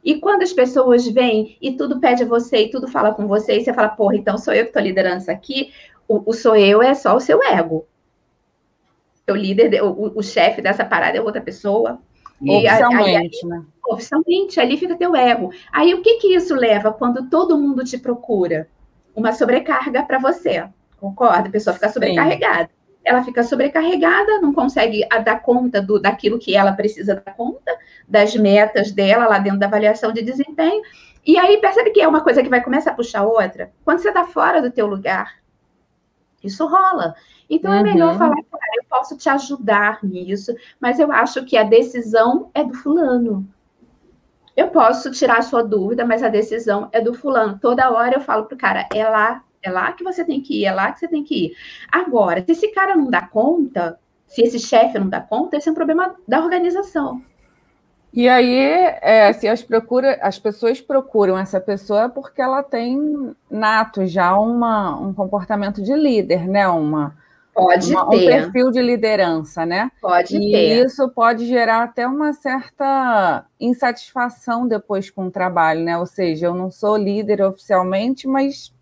E quando as pessoas vêm e tudo pede a você e tudo fala com você, e você fala, porra, então sou eu que estou liderando isso aqui, o, o sou eu é só o seu ego. O líder, o, o chefe dessa parada é outra pessoa. Oficialmente, aí, né? Oficialmente, ali fica teu ego. Aí o que que isso leva quando todo mundo te procura? Uma sobrecarga para você. Concorda? A pessoa fica sobrecarregada. Sim. Ela fica sobrecarregada, não consegue dar conta do, daquilo que ela precisa dar conta, das metas dela lá dentro da avaliação de desempenho. E aí percebe que é uma coisa que vai começar a puxar outra. Quando você está fora do teu lugar, isso rola. Então, uhum. é melhor uhum. falar, cara, eu posso te ajudar nisso, mas eu acho que a decisão é do fulano. Eu posso tirar a sua dúvida, mas a decisão é do fulano. Toda hora eu falo pro cara, é lá, é lá que você tem que ir, é lá que você tem que ir. Agora, se esse cara não dá conta, se esse chefe não dá conta, esse é um problema da organização. E aí, é, se as, procura, as pessoas procuram essa pessoa porque ela tem nato já uma, um comportamento de líder, né? Uma, pode uma, ter. um perfil de liderança, né? Pode e ter. E isso pode gerar até uma certa insatisfação depois com o trabalho, né? Ou seja, eu não sou líder oficialmente, mas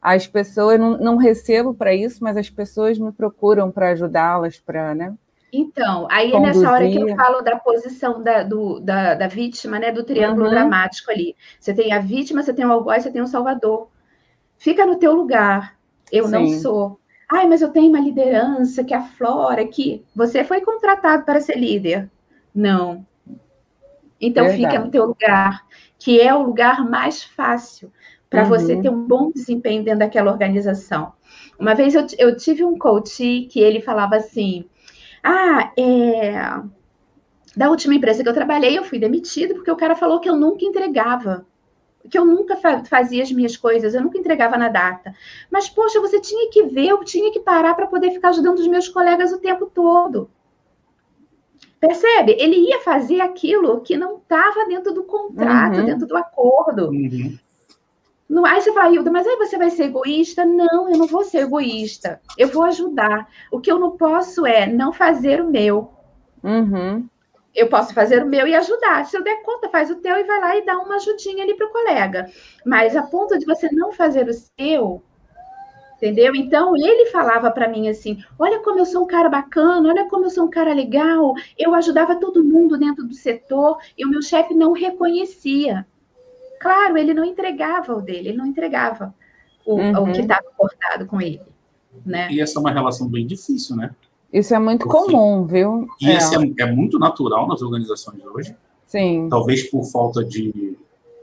as pessoas, não, não recebo para isso, mas as pessoas me procuram para ajudá-las, para, né? Então, aí é nessa hora que eu falo da posição da, do, da, da vítima, né? Do triângulo uhum. dramático ali. Você tem a vítima, você tem o algoz, você tem o salvador. Fica no teu lugar. Eu Sim. não sou. Ai, mas eu tenho uma liderança que aflora, que você foi contratado para ser líder. Não. Então Verdade. fica no teu lugar, que é o lugar mais fácil para uhum. você ter um bom desempenho dentro daquela organização. Uma vez eu, eu tive um coach que ele falava assim: ah, é... da última empresa que eu trabalhei, eu fui demitida porque o cara falou que eu nunca entregava. Que eu nunca fazia as minhas coisas, eu nunca entregava na data. Mas, poxa, você tinha que ver, eu tinha que parar para poder ficar ajudando os meus colegas o tempo todo. Percebe? Ele ia fazer aquilo que não estava dentro do contrato, uhum. dentro do acordo. Uhum. Não, aí você fala, Hilda, mas aí você vai ser egoísta? Não, eu não vou ser egoísta. Eu vou ajudar. O que eu não posso é não fazer o meu. Uhum. Eu posso fazer o meu e ajudar. Se eu der conta, faz o teu e vai lá e dá uma ajudinha ali para o colega. Mas a ponto de você não fazer o seu, entendeu? Então ele falava para mim assim: olha como eu sou um cara bacana, olha como eu sou um cara legal. Eu ajudava todo mundo dentro do setor e o meu chefe não reconhecia. Claro, ele não entregava o dele, ele não entregava o, uhum. o que estava cortado com ele. Né? E essa é uma relação bem difícil, né? Isso é muito Porque... comum, viu? E é. isso é, é, muito natural nas organizações de hoje. Sim. Talvez por falta de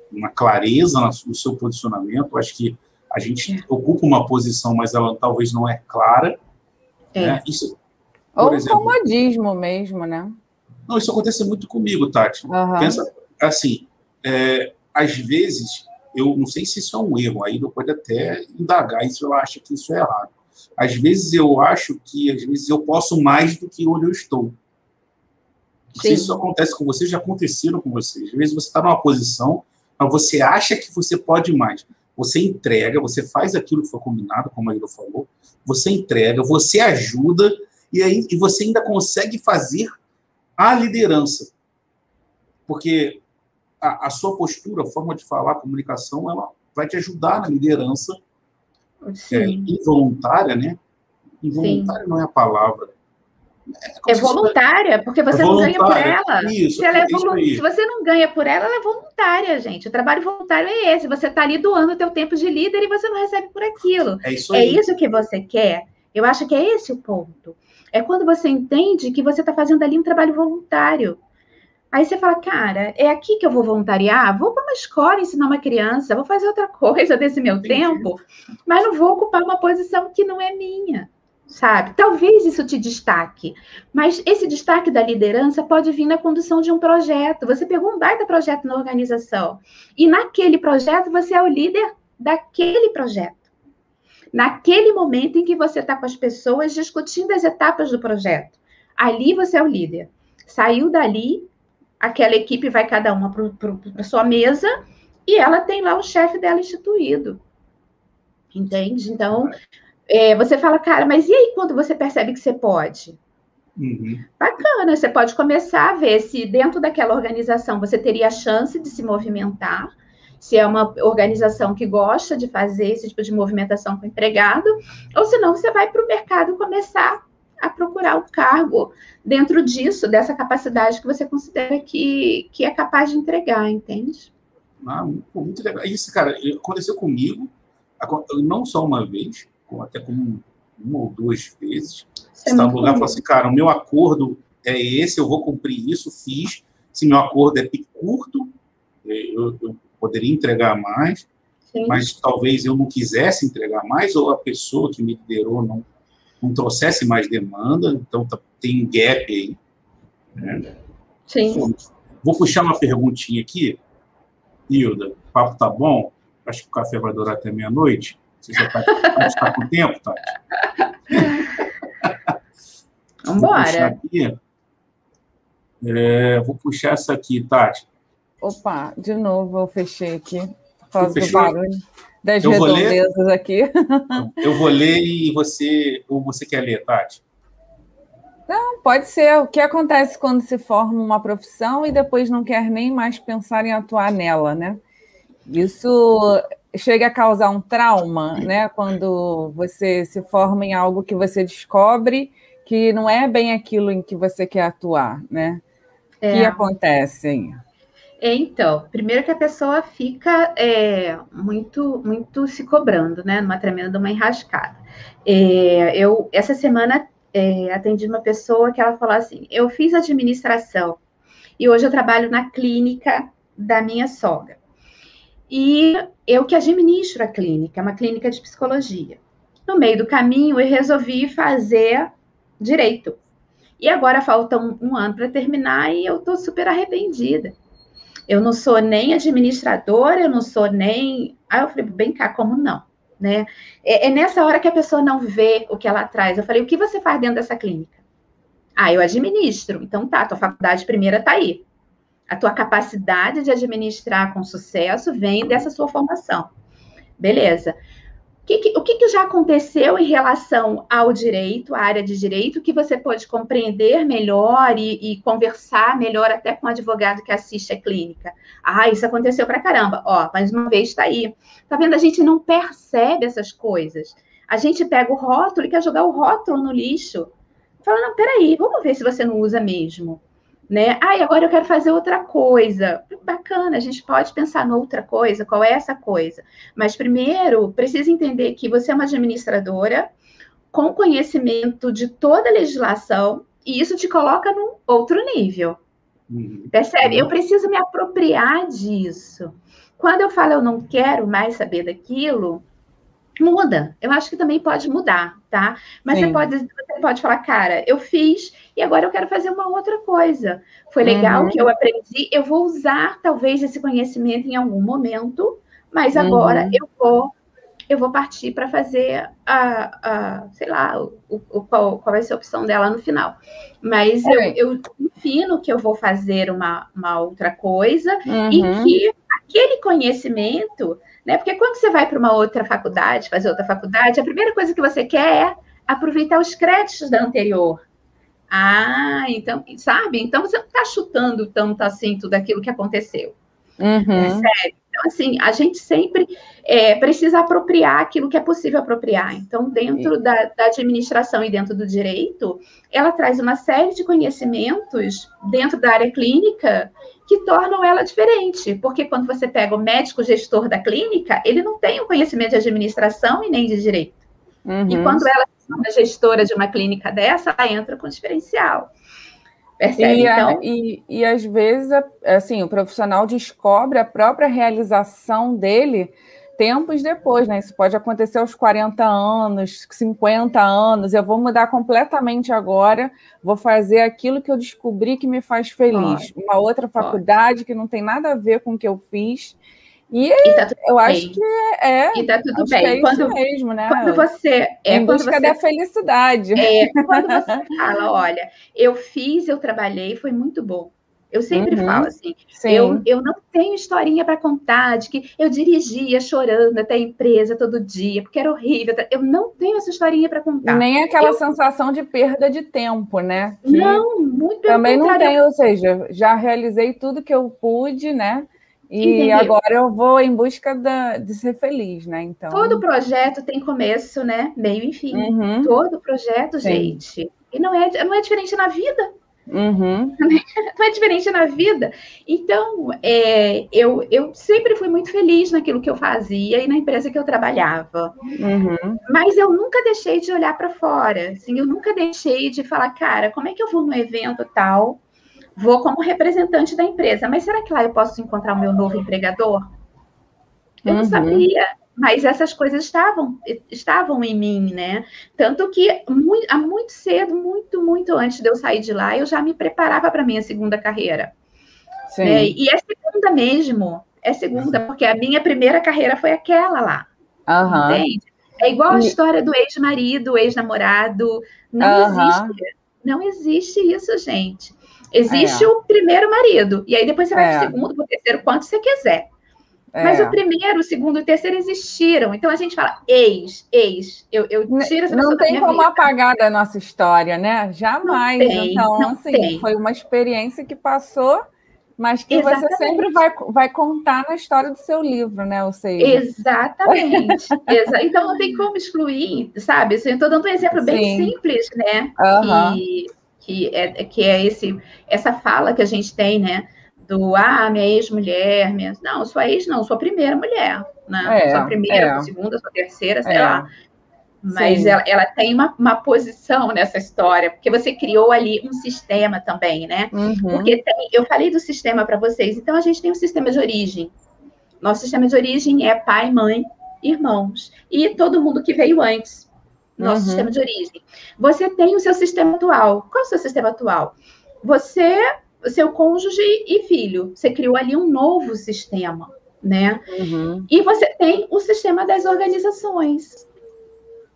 uma clareza no seu posicionamento. Acho que a gente é. ocupa uma posição, mas ela talvez não é clara. É. Né? Isso, Ou exemplo, comodismo mesmo, né? Não, isso acontece muito comigo, Tati. Uhum. Pensa assim, é, às vezes, eu não sei se isso é um erro, aí eu pode até indagar isso, eu acho que isso é errado. Às vezes eu acho que, às vezes, eu posso mais do que onde eu estou. Não sei se isso acontece com vocês, já aconteceram com vocês. Às vezes você está numa posição, mas você acha que você pode mais. Você entrega, você faz aquilo que foi combinado, como a Ida falou, você entrega, você ajuda, e aí e você ainda consegue fazer a liderança. porque a, a, sua postura, a forma de falar, a comunicação, ela vai te ajudar na liderança é, involuntária, né? Involuntária Sim. não é a palavra. É, é voluntária, porque você é não ganha por ela. Isso, se, ela é se, você não ganha por ela, ela é voluntária, gente. O trabalho voluntário é esse. Você está ali doando o teu tempo de líder e você não recebe por aquilo. É isso, é isso que você quer. Eu acho que é esse o ponto. É quando você entende que você está fazendo ali um trabalho voluntário. Aí você fala, cara, é aqui que eu vou voluntariar? Vou para uma escola ensinar uma criança, vou fazer outra coisa desse meu Entendi. tempo, mas não vou ocupar uma posição que não é minha, sabe? Talvez isso te destaque, mas esse destaque da liderança pode vir na condução de um projeto. Você pegou um baita projeto na organização, e naquele projeto você é o líder daquele projeto. Naquele momento em que você está com as pessoas discutindo as etapas do projeto, ali você é o líder. Saiu dali, aquela equipe vai cada uma para sua mesa e ela tem lá o chefe dela instituído. Entende? Então, é, você fala, cara, mas e aí quando você percebe que você pode? Uhum. Bacana, você pode começar a ver se dentro daquela organização você teria a chance de se movimentar, se é uma organização que gosta de fazer esse tipo de movimentação com o empregado, ou se não, você vai para o mercado começar a procurar o cargo dentro disso, dessa capacidade que você considera que, que é capaz de entregar, entende? Ah, muito legal. Isso, cara, aconteceu comigo, não só uma vez, até como uma ou duas vezes. Você está no lugar e falou assim, cara, o meu acordo é esse, eu vou cumprir isso, fiz. Se meu acordo é curto, é, eu, eu poderia entregar mais, Sim. mas talvez eu não quisesse entregar mais, ou a pessoa que me liderou não não trouxesse mais demanda, então tá, tem um gap aí. Né? Sim. Vou puxar uma perguntinha aqui. Hilda, o papo tá bom? Acho que o café vai durar até meia-noite. Você já está tá com tempo, Tati? Vamos embora. É, vou puxar essa aqui, Tati. Opa, de novo eu fechei aqui. Por causa do barulho das eu redondezas ler, aqui. Eu vou ler e você, ou você quer ler, Tati? Não, pode ser. O que acontece quando se forma uma profissão e depois não quer nem mais pensar em atuar nela, né? Isso chega a causar um trauma, né? Quando você se forma em algo que você descobre que não é bem aquilo em que você quer atuar, né? O é. que acontece? Hein? Então, primeiro que a pessoa fica é, muito, muito se cobrando, né? Numa tremenda uma enrascada. É, eu, essa semana, é, atendi uma pessoa que ela falou assim: eu fiz administração e hoje eu trabalho na clínica da minha sogra. E eu que administro a clínica, é uma clínica de psicologia. No meio do caminho, eu resolvi fazer direito. E agora falta um, um ano para terminar e eu estou super arrependida eu não sou nem administradora, eu não sou nem. Aí eu falei, bem cá, como não? Né? É, é, nessa hora que a pessoa não vê o que ela traz. Eu falei, o que você faz dentro dessa clínica? Ah, eu administro. Então tá, tua faculdade primeira está aí. A tua capacidade de administrar com sucesso vem dessa sua formação. Beleza que o que, que, já aconteceu em relação ao direito, à área de direito, que você pode compreender melhor e, e, conversar melhor até com o advogado que assiste a clínica? Ah, isso aconteceu pra caramba. Ó, mais uma vez está aí. Tá vendo? A gente não percebe essas coisas. A gente pega o rótulo e quer jogar o rótulo no lixo. Fala, não, peraí, vamos ver se você não usa mesmo né? Ah, e agora eu quero fazer outra coisa. Bacana, a gente pode pensar noutra coisa, qual é essa coisa? Mas primeiro, precisa entender que você é uma administradora com conhecimento de toda a legislação e isso te coloca num outro nível. Uhum. Percebe? Eu preciso me apropriar disso. Quando eu falo eu não quero mais saber daquilo, muda. Eu acho que também pode mudar, tá? Mas você pode, você pode falar, cara, eu fiz e agora eu quero fazer uma outra coisa. Foi legal uhum. que eu aprendi, eu vou usar talvez esse conhecimento em algum momento, mas agora uhum. eu vou eu vou partir para fazer a, a, sei lá, o, o, qual, qual vai ser a opção dela no final. Mas é. eu, eu ensino que eu vou fazer uma, uma outra coisa uhum. e que aquele conhecimento né? Porque quando você vai para uma outra faculdade, fazer outra faculdade, a primeira coisa que você quer é aproveitar os créditos da anterior. Ah, então, sabe? Então você não está chutando tanto assim tudo aquilo que aconteceu. Uhum. É. Então, assim, a gente sempre é, precisa apropriar aquilo que é possível apropriar. Então, dentro da, da, administração e dentro do direito, ela traz uma série de conhecimentos dentro da área clínica que tornam ela diferente. Porque quando você pega o médico gestor da clínica, ele não tem o conhecimento de administração e nem de direito. Uhum. E quando ela é uma gestora de uma clínica dessa, ela entra com diferencial. Percebe? E, então... e, e às vezes, assim, o profissional descobre a própria realização dele tempos depois, né? Isso pode acontecer aos 40 anos, 50 anos. Eu vou mudar completamente agora, vou fazer aquilo que eu descobri que me faz feliz. Pode. Uma outra faculdade pode. que não tem nada a ver com o que eu fiz. E, e tá eu bem. acho que é. E tá tudo bem. É quando, mesmo, né? Quando você. É, em busca você, da felicidade. É, quando você fala, olha, eu fiz, eu trabalhei, foi muito bom. Eu sempre uhum, falo assim, eu, eu não tenho historinha para contar de que eu dirigia chorando até a empresa todo dia, porque era horrível. Eu não tenho essa historinha para contar. Nem aquela eu... sensação de perda de tempo, né? Que não, muito Também não tenho, ou seja, já realizei tudo que eu pude, né? E Entendeu? agora eu vou em busca da, de ser feliz, né? Então. Todo projeto tem começo, né? Meio e fim. Uhum. Todo projeto, Sim. gente. E não é, não é diferente na vida. Uhum. Não é diferente na vida. Então, é, eu, eu sempre fui muito feliz naquilo que eu fazia e na empresa que eu trabalhava. Uhum. Mas eu nunca deixei de olhar para fora. Assim, eu nunca deixei de falar, cara, como é que eu vou no evento tal? Vou como representante da empresa, mas será que lá eu posso encontrar o meu novo empregador? Eu uhum. não sabia, mas essas coisas estavam estavam em mim, né? Tanto que muito, há muito cedo, muito, muito antes de eu sair de lá, eu já me preparava para minha segunda carreira. Sim. É, e é segunda mesmo, é segunda, porque a minha primeira carreira foi aquela lá. Uhum. Entende? É igual a história do ex-marido, ex-namorado. Não uhum. existe. Não existe isso, gente. Existe é. o primeiro marido, e aí depois você vai é. pro segundo, pro terceiro, quanto você quiser. É. Mas o primeiro, o segundo e o terceiro existiram. Então a gente fala ex, ex. Eu, eu tiro essa Não tem como vida. apagar da nossa história, né? Jamais. Tem, então, assim, tem. foi uma experiência que passou, mas que Exatamente. você sempre vai, vai contar na história do seu livro, né? Ou seja... Exatamente. Exa então não tem como excluir, sabe? Eu estou dando um exemplo bem Sim. simples, né? Uhum. Que que é, que é esse, essa fala que a gente tem, né? Do, ah, minha ex-mulher, minha... não, sua ex não, sua primeira mulher, né? É, sua primeira, é. sua segunda, sua terceira, sei é. lá. Mas ela, ela, tem uma, uma, posição nessa história, porque você criou ali um sistema também, né? Uhum. Porque tem, eu falei do sistema para vocês, então a gente tem um sistema de origem. Nosso sistema de origem é pai, mãe, irmãos. E todo mundo que veio antes nosso uhum. sistema de origem. Você tem o seu sistema atual. Qual é o seu sistema atual? Você, seu cônjuge e filho. Você criou ali um novo sistema, né? Uhum. E você tem o sistema das organizações.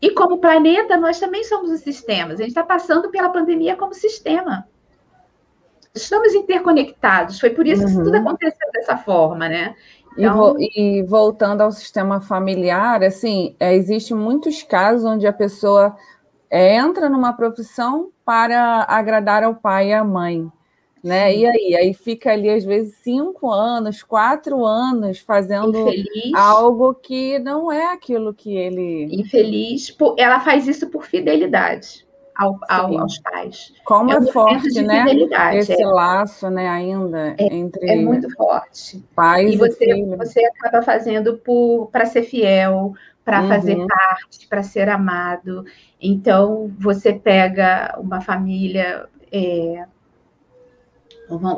E como planeta, nós também somos os sistemas. A gente está passando pela pandemia como sistema. Estamos interconectados. Foi por isso uhum. que tudo aconteceu dessa forma, né? Então... E, e, voltando ao sistema familiar, assim, é, existem muitos casos onde a pessoa é, entra numa profissão para agradar ao pai e à mãe. Né? Sim. E aí? Aí fica ali, às vezes, cinco anos, quatro anos fazendo Infeliz. algo que não é aquilo que ele. Infeliz, ela faz isso por fidelidade ao, ao, aos pais. Como é, é forte, né? Esse é. laço, né, ainda é, entre é muito forte. Pais e você, e você acaba fazendo por para ser fiel, para uhum. fazer parte, para ser amado. Então você pega uma família é,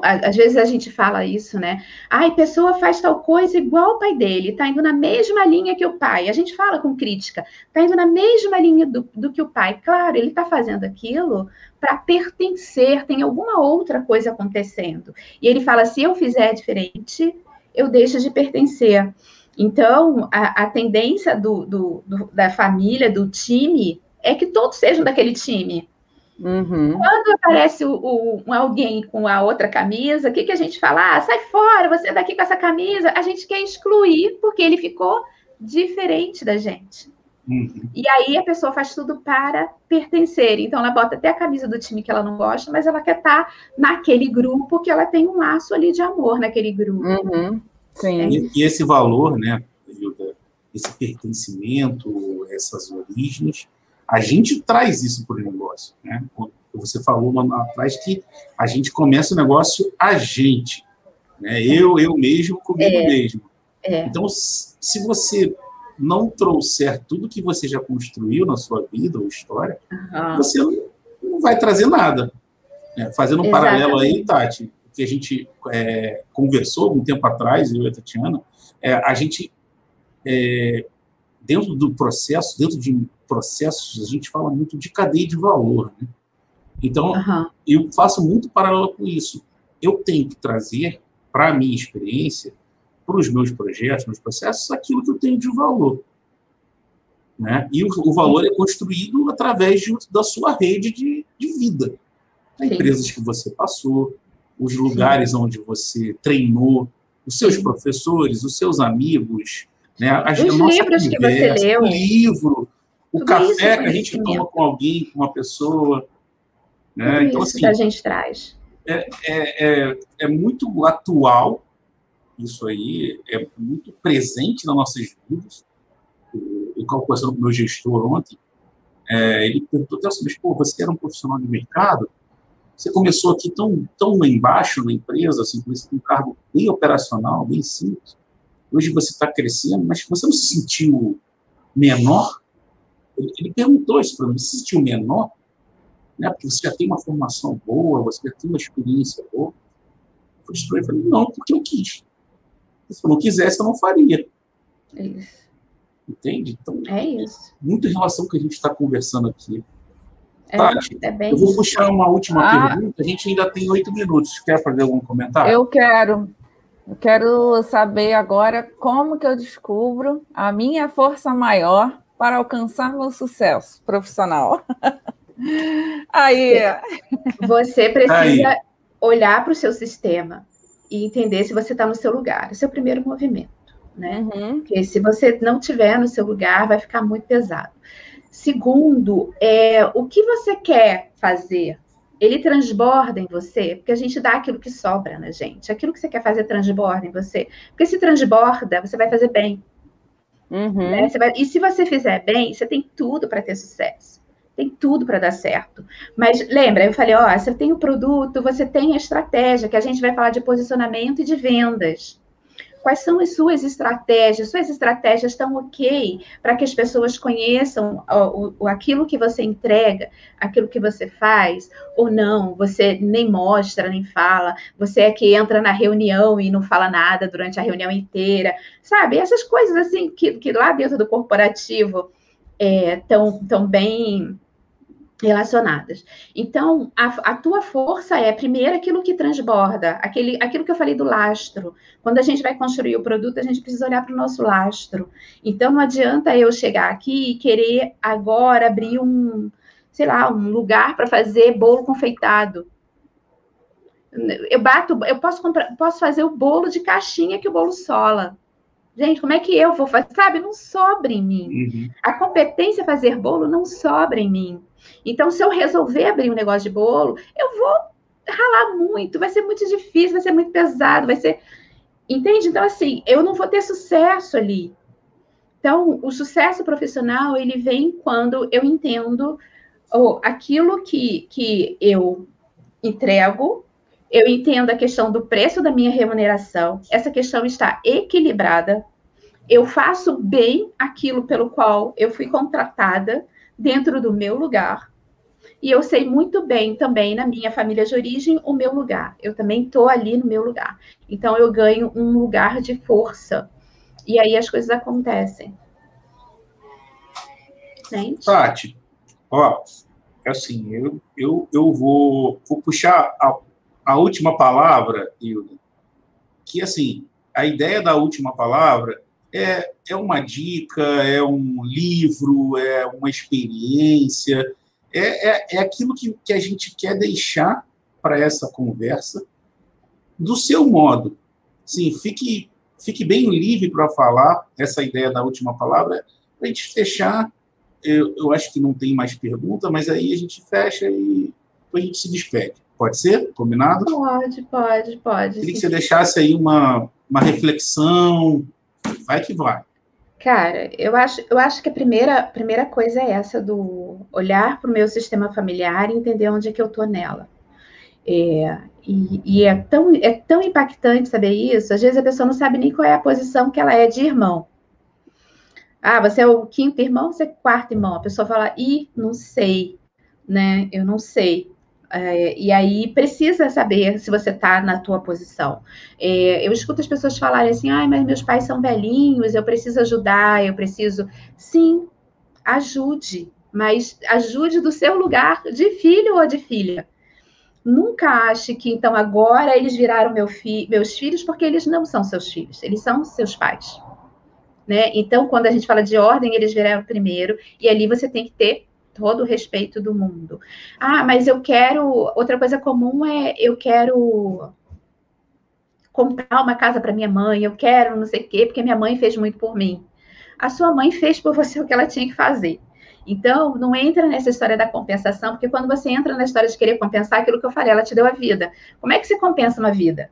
às vezes a gente fala isso, né? Ai, pessoa faz tal coisa igual o pai dele, tá indo na mesma linha que o pai. A gente fala com crítica, tá indo na mesma linha do, do que o pai. Claro, ele tá fazendo aquilo para pertencer, tem alguma outra coisa acontecendo. E ele fala: se eu fizer diferente, eu deixo de pertencer. Então, a, a tendência do, do, do, da família, do time, é que todos sejam daquele time. Uhum. Quando aparece o, o, alguém com a outra camisa, o que, que a gente fala? Ah, sai fora, você é daqui com essa camisa. A gente quer excluir porque ele ficou diferente da gente. Uhum. E aí a pessoa faz tudo para pertencer. Então ela bota até a camisa do time que ela não gosta, mas ela quer estar tá naquele grupo que ela tem um laço ali de amor naquele grupo. Uhum. Sim. E, e, esse valor, né, esse pertencimento, essas origens, a gente traz isso para o negócio, né? Você falou atrás que a gente começa o negócio a gente, né? Eu, eu mesmo comigo é. mesmo. É. Então, se você não trouxer tudo que você já construiu na sua vida ou história, uhum. você não vai trazer nada. É, fazendo um Exatamente. paralelo aí, Tati, que a gente é, conversou um tempo atrás, eu e a Tatiana, é, a gente, é, dentro do processo, dentro de processos, a gente fala muito de cadeia de valor. Né? Então, uhum. eu faço muito paralelo com isso. Eu tenho que trazer, para a minha experiência, para os meus projetos, meus processos, aquilo que eu tenho de valor. Né? E o, o valor é construído através de, da sua rede de, de vida. As empresas que você passou, os lugares Sim. onde você treinou, os seus Sim. professores, os seus amigos, né? As, os livros conversa, que você leu. O livro, o Tudo café que a gente toma com alguém, com uma pessoa. Né? então, assim, que a gente traz. É, é, é, é muito atual isso aí é muito presente nas nossas vidas. Eu estava conversando com o meu gestor ontem, é, ele perguntou até assim, pô, você era um profissional de mercado, você começou aqui tão, tão lá embaixo na empresa, assim, com um cargo bem operacional, bem simples. Hoje você está crescendo, mas você não se sentiu menor? Ele, ele perguntou isso para mim, se sentiu menor? Né? Porque você já tem uma formação boa, você já tem uma experiência boa. Eu falei, não, porque eu quis. Se eu não quisesse, eu não faria. É isso. Entende? Então, é isso. Muito em relação ao que a gente está conversando aqui. É, Tati, é eu vou puxar uma última ah, pergunta. A gente ainda tem oito minutos. Quer fazer algum comentário? Eu quero. Eu quero saber agora como que eu descubro a minha força maior para alcançar meu sucesso profissional. Aí. Você precisa Aí. olhar para o seu sistema e entender se você está no seu lugar. Esse é o primeiro movimento, né? Uhum. Porque se você não tiver no seu lugar, vai ficar muito pesado. Segundo, é, o que você quer fazer? Ele transborda em você, porque a gente dá aquilo que sobra na gente. Aquilo que você quer fazer transborda em você. Porque se transborda, você vai fazer bem. Uhum. Né? Vai, e se você fizer bem, você tem tudo para ter sucesso tem tudo para dar certo. Mas lembra, eu falei, ó, você tem o produto, você tem a estratégia, que a gente vai falar de posicionamento e de vendas. Quais são as suas estratégias? Suas estratégias estão ok para que as pessoas conheçam o, o, aquilo que você entrega, aquilo que você faz, ou não? Você nem mostra, nem fala. Você é que entra na reunião e não fala nada durante a reunião inteira. Sabe? Essas coisas assim que, que lá dentro do corporativo estão é, tão bem relacionadas. Então, a, a, tua força é, primeiro, aquilo que transborda, aquele, aquilo que eu falei do lastro. Quando a gente vai construir o produto, a gente precisa olhar para o nosso lastro. Então, não adianta eu chegar aqui e querer agora abrir um, sei lá, um lugar para fazer bolo confeitado. Eu bato, eu posso comprar, posso fazer o bolo de caixinha que o bolo sola. Gente, como é que eu vou fazer? Sabe, não sobra em mim. Uhum. A competência fazer bolo não sobra em mim. Então, se eu resolver abrir um negócio de bolo, eu vou ralar muito, vai ser muito difícil, vai ser muito pesado, vai ser. Entende? Então, assim, eu não vou ter sucesso ali. Então, o sucesso profissional, ele vem quando eu entendo oh, aquilo que, que eu entrego, eu entendo a questão do preço da minha remuneração, essa questão está equilibrada, eu faço bem aquilo pelo qual eu fui contratada dentro do meu lugar. E eu sei muito bem também na minha família de origem o meu lugar. Eu também estou ali no meu lugar. Então eu ganho um lugar de força. E aí as coisas acontecem. Gente. Tati, ó, é assim, eu, eu, eu vou, vou puxar a, a última palavra, Hilda, que assim, a ideia da última palavra é, é uma dica, é um livro, é uma experiência, é, é, é aquilo que, que a gente quer deixar para essa conversa do seu modo. Sim, fique, fique bem livre para falar essa ideia da última palavra, para a gente fechar eu, eu acho que não tem mais pergunta, mas aí a gente fecha e a gente se despede. Pode ser? Combinado? Pode, pode, pode. Queria que você deixasse aí uma, uma reflexão. Vai que vai. Cara, eu acho, eu acho que a primeira, primeira coisa é essa do olhar para o meu sistema familiar e entender onde é que eu estou nela. É, e, e é, tão, é tão impactante saber isso. Às vezes a pessoa não sabe nem qual é a posição que ela é de irmão. Ah, você é o quinto irmão, você é o quarto irmão. A pessoa fala, ih, não sei, né? Eu não sei. É, e aí precisa saber se você está na tua posição. É, eu escuto as pessoas falarem assim, ah, mas meus pais são velhinhos, eu preciso ajudar, eu preciso. Sim, ajude, mas ajude do seu lugar de filho ou de filha. Nunca ache que então agora eles viraram meu fi meus filhos, porque eles não são seus filhos, eles são seus pais. Né? Então, quando a gente fala de ordem, eles vieram primeiro, e ali você tem que ter todo o respeito do mundo. Ah, mas eu quero. Outra coisa comum é eu quero comprar uma casa para minha mãe, eu quero não sei o quê, porque minha mãe fez muito por mim. A sua mãe fez por você o que ela tinha que fazer. Então, não entra nessa história da compensação, porque quando você entra na história de querer compensar, aquilo que eu falei, ela te deu a vida. Como é que você compensa uma vida?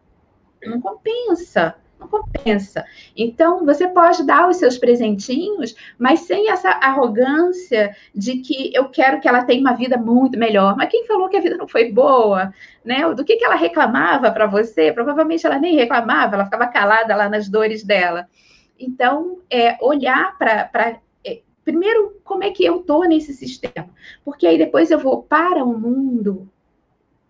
Não compensa não compensa. Então, você pode dar os seus presentinhos, mas sem essa arrogância de que eu quero que ela tenha uma vida muito melhor. Mas quem falou que a vida não foi boa? Né? Do que, que ela reclamava para você? Provavelmente ela nem reclamava, ela ficava calada lá nas dores dela. Então, é olhar para. É, primeiro, como é que eu estou nesse sistema? Porque aí depois eu vou para o mundo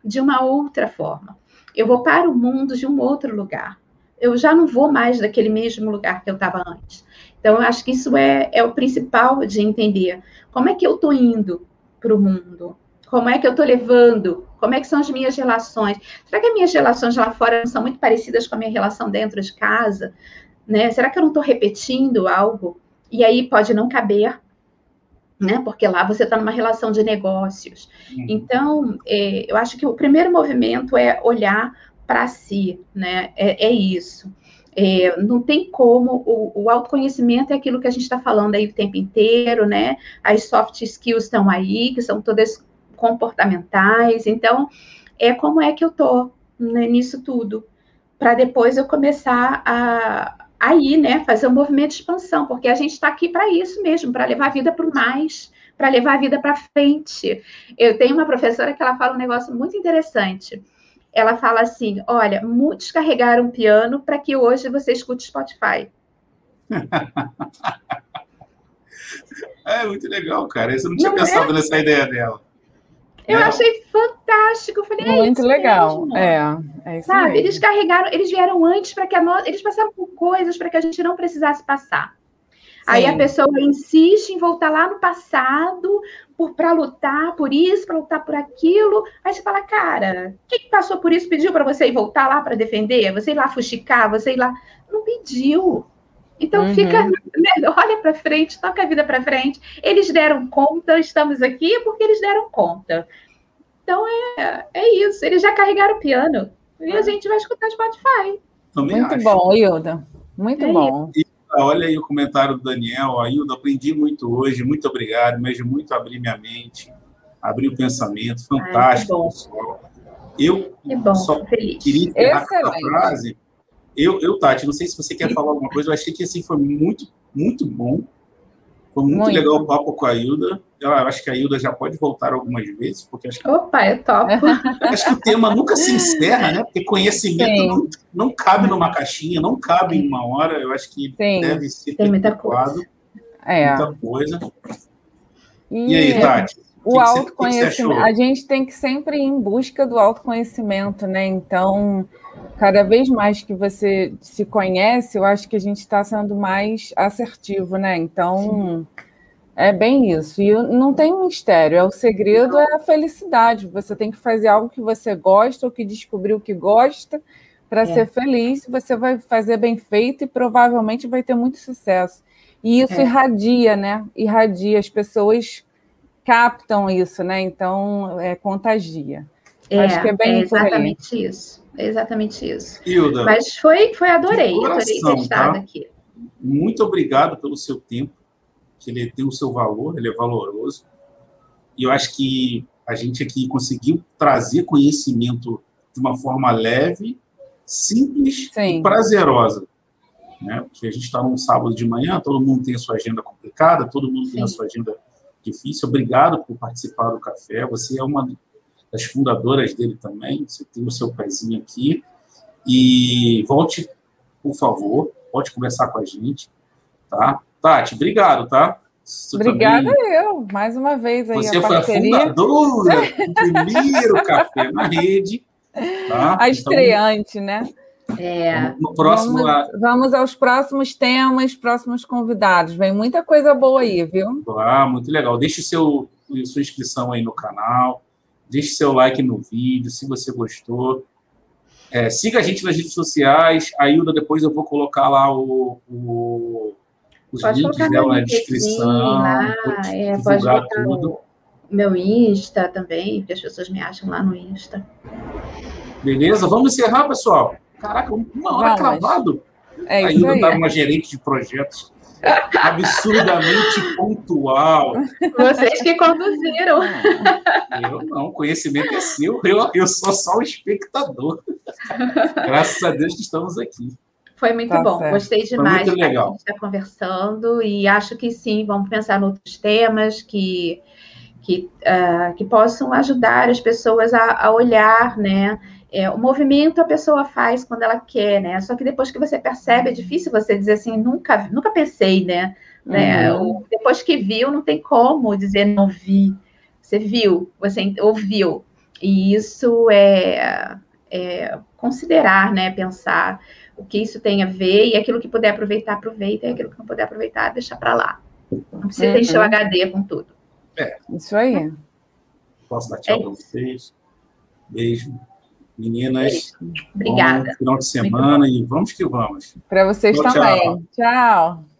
de uma outra forma. Eu vou para o mundo de um outro lugar eu já não vou mais daquele mesmo lugar que eu estava antes. Então, eu acho que isso é, é o principal de entender. Como é que eu estou indo para o mundo? Como é que eu estou levando? Como é que são as minhas relações? Será que as minhas relações lá fora não são muito parecidas com a minha relação dentro de casa? Né? Será que eu não estou repetindo algo? E aí pode não caber, né? Porque lá você está numa relação de negócios. Uhum. Então, é, eu acho que o primeiro movimento é olhar para si, né? É, é isso. É, não tem como, o, o, autoconhecimento é aquilo que a gente está falando aí o tempo inteiro, né? As soft skills estão aí, que são todas comportamentais. Então, é como é que eu tô né, nisso tudo, para depois eu começar a, a ir, né? Fazer um movimento de expansão, porque a gente está aqui para isso mesmo, para levar a vida para o mais, para levar a vida para frente. Eu tenho uma professora que ela fala um negócio muito interessante ela fala assim: olha, muitos carregaram piano para que hoje você escute Spotify. é muito legal, cara. Eu não tinha não pensado é? nessa ideia dela. Eu não. achei fantástico. Eu falei, é muito legal. Mesmo. É, é isso Sabe, mesmo. eles carregaram, eles vieram antes para que a nós, eles passaram por coisas para que a gente não precisasse passar. Sim. Aí a pessoa insiste em voltar lá no passado para lutar por isso, para lutar por aquilo. Aí você fala, cara, quem que passou por isso pediu para você ir voltar lá para defender? Você ir lá fuxicar, você ir lá. Não pediu. Então uhum. fica, olha para frente, toca a vida para frente. Eles deram conta, estamos aqui porque eles deram conta. Então é, é isso. Eles já carregaram o piano. E a gente vai escutar Spotify. Também Muito acho. bom, Hilda. Muito é bom. Isso. Olha aí o comentário do Daniel. Ailda, aprendi muito hoje. Muito obrigado. Mesmo muito abrir minha mente, abrir o pensamento. Fantástico, Ai, pessoal. Eu bom, só feliz. queria encerrar essa frase. Eu, eu, Tati, não sei se você quer falar alguma coisa, eu achei que assim foi muito, muito bom. Foi muito, muito. legal o papo com a Hilda. Eu acho que a Hilda já pode voltar algumas vezes, porque acho que. Opa, eu topo. Acho que o tema nunca se encerra, né? Porque conhecimento não, não, cabe numa caixinha, não cabe em uma hora. Eu acho que Sim. deve ser Tem muita coisa. É. Muita coisa. E, e aí, Tati? O que autoconhecimento. Que a gente tem que sempre ir em busca do autoconhecimento, né? Então cada vez mais que você se conhece, eu acho que a gente está sendo mais assertivo, né? Então, é bem isso. E não tem mistério, é o segredo é a felicidade. Você tem que fazer algo que você gosta ou que descobriu que gosta para é. ser feliz. Você vai fazer bem feito e provavelmente vai ter muito sucesso. E isso é. irradia, né? Irradia. As pessoas captam isso, né? Então, é, contagia. É, Acho que é bem é exatamente isso. É exatamente isso. Hilda, Mas foi, foi adorei, coração, adorei ter estado tá? aqui. Muito obrigado pelo seu tempo, que ele tem o seu valor, ele é valoroso. E eu acho que a gente aqui conseguiu trazer conhecimento de uma forma leve, simples Sim. e prazerosa. Né? Porque a gente está num sábado de manhã, todo mundo tem a sua agenda complicada, todo mundo Sim. tem a sua agenda difícil. Obrigado por participar do café. Você é uma das fundadoras dele também. Você tem o seu pezinho aqui. E volte, por favor, pode conversar com a gente, tá? Tati, obrigado, tá? Você Obrigada também... eu, mais uma vez aí Você a foi a fundadora do primeiro café na rede. Tá? A estreante, então, né? É. No próximo... Vamos, vamos, aos próximos temas, próximos convidados. Vem muita coisa boa aí, viu? Ah, muito legal. Deixe seu, sua inscrição aí no canal, deixe seu like no vídeo, se você gostou. É, siga a gente nas redes sociais. A Hilda, depois eu vou colocar lá o, o os pode links dela na descrição. Lá, é, pode botar tudo. meu Insta também, porque as pessoas me acham lá no Insta. Beleza? Vamos encerrar, pessoal. Caraca, uma hora cravado. É a Hilda estava uma gerente de projetos absurdamente pontual. Vocês que conduziram. Eu não, conhecimento é seu, eu, eu sou só o espectador. Graças a Deus que estamos aqui. Foi muito tá bom, certo. gostei demais. Foi muito legal. A gente está conversando e acho que sim, vamos pensar em outros temas que, que, uh, que possam ajudar as pessoas a, a olhar, né? É, o movimento a pessoa faz quando ela quer, né? Só que depois que você percebe, é difícil você dizer assim, nunca, nunca pensei, né? né? Uhum. Depois que viu, não tem como dizer não vi. Você viu, você ouviu. E isso é, é considerar, né? Pensar o que isso tem a ver, e aquilo que puder aproveitar, aproveita, e aquilo que não puder aproveitar, deixa para lá. Não precisa uhum. encher o HD com tudo. É. Isso aí. Posso dar tchau é para vocês. Beijo. Meninas, Obrigada. bom final de semana e vamos que vamos. Para vocês tchau, também. tchau. tchau.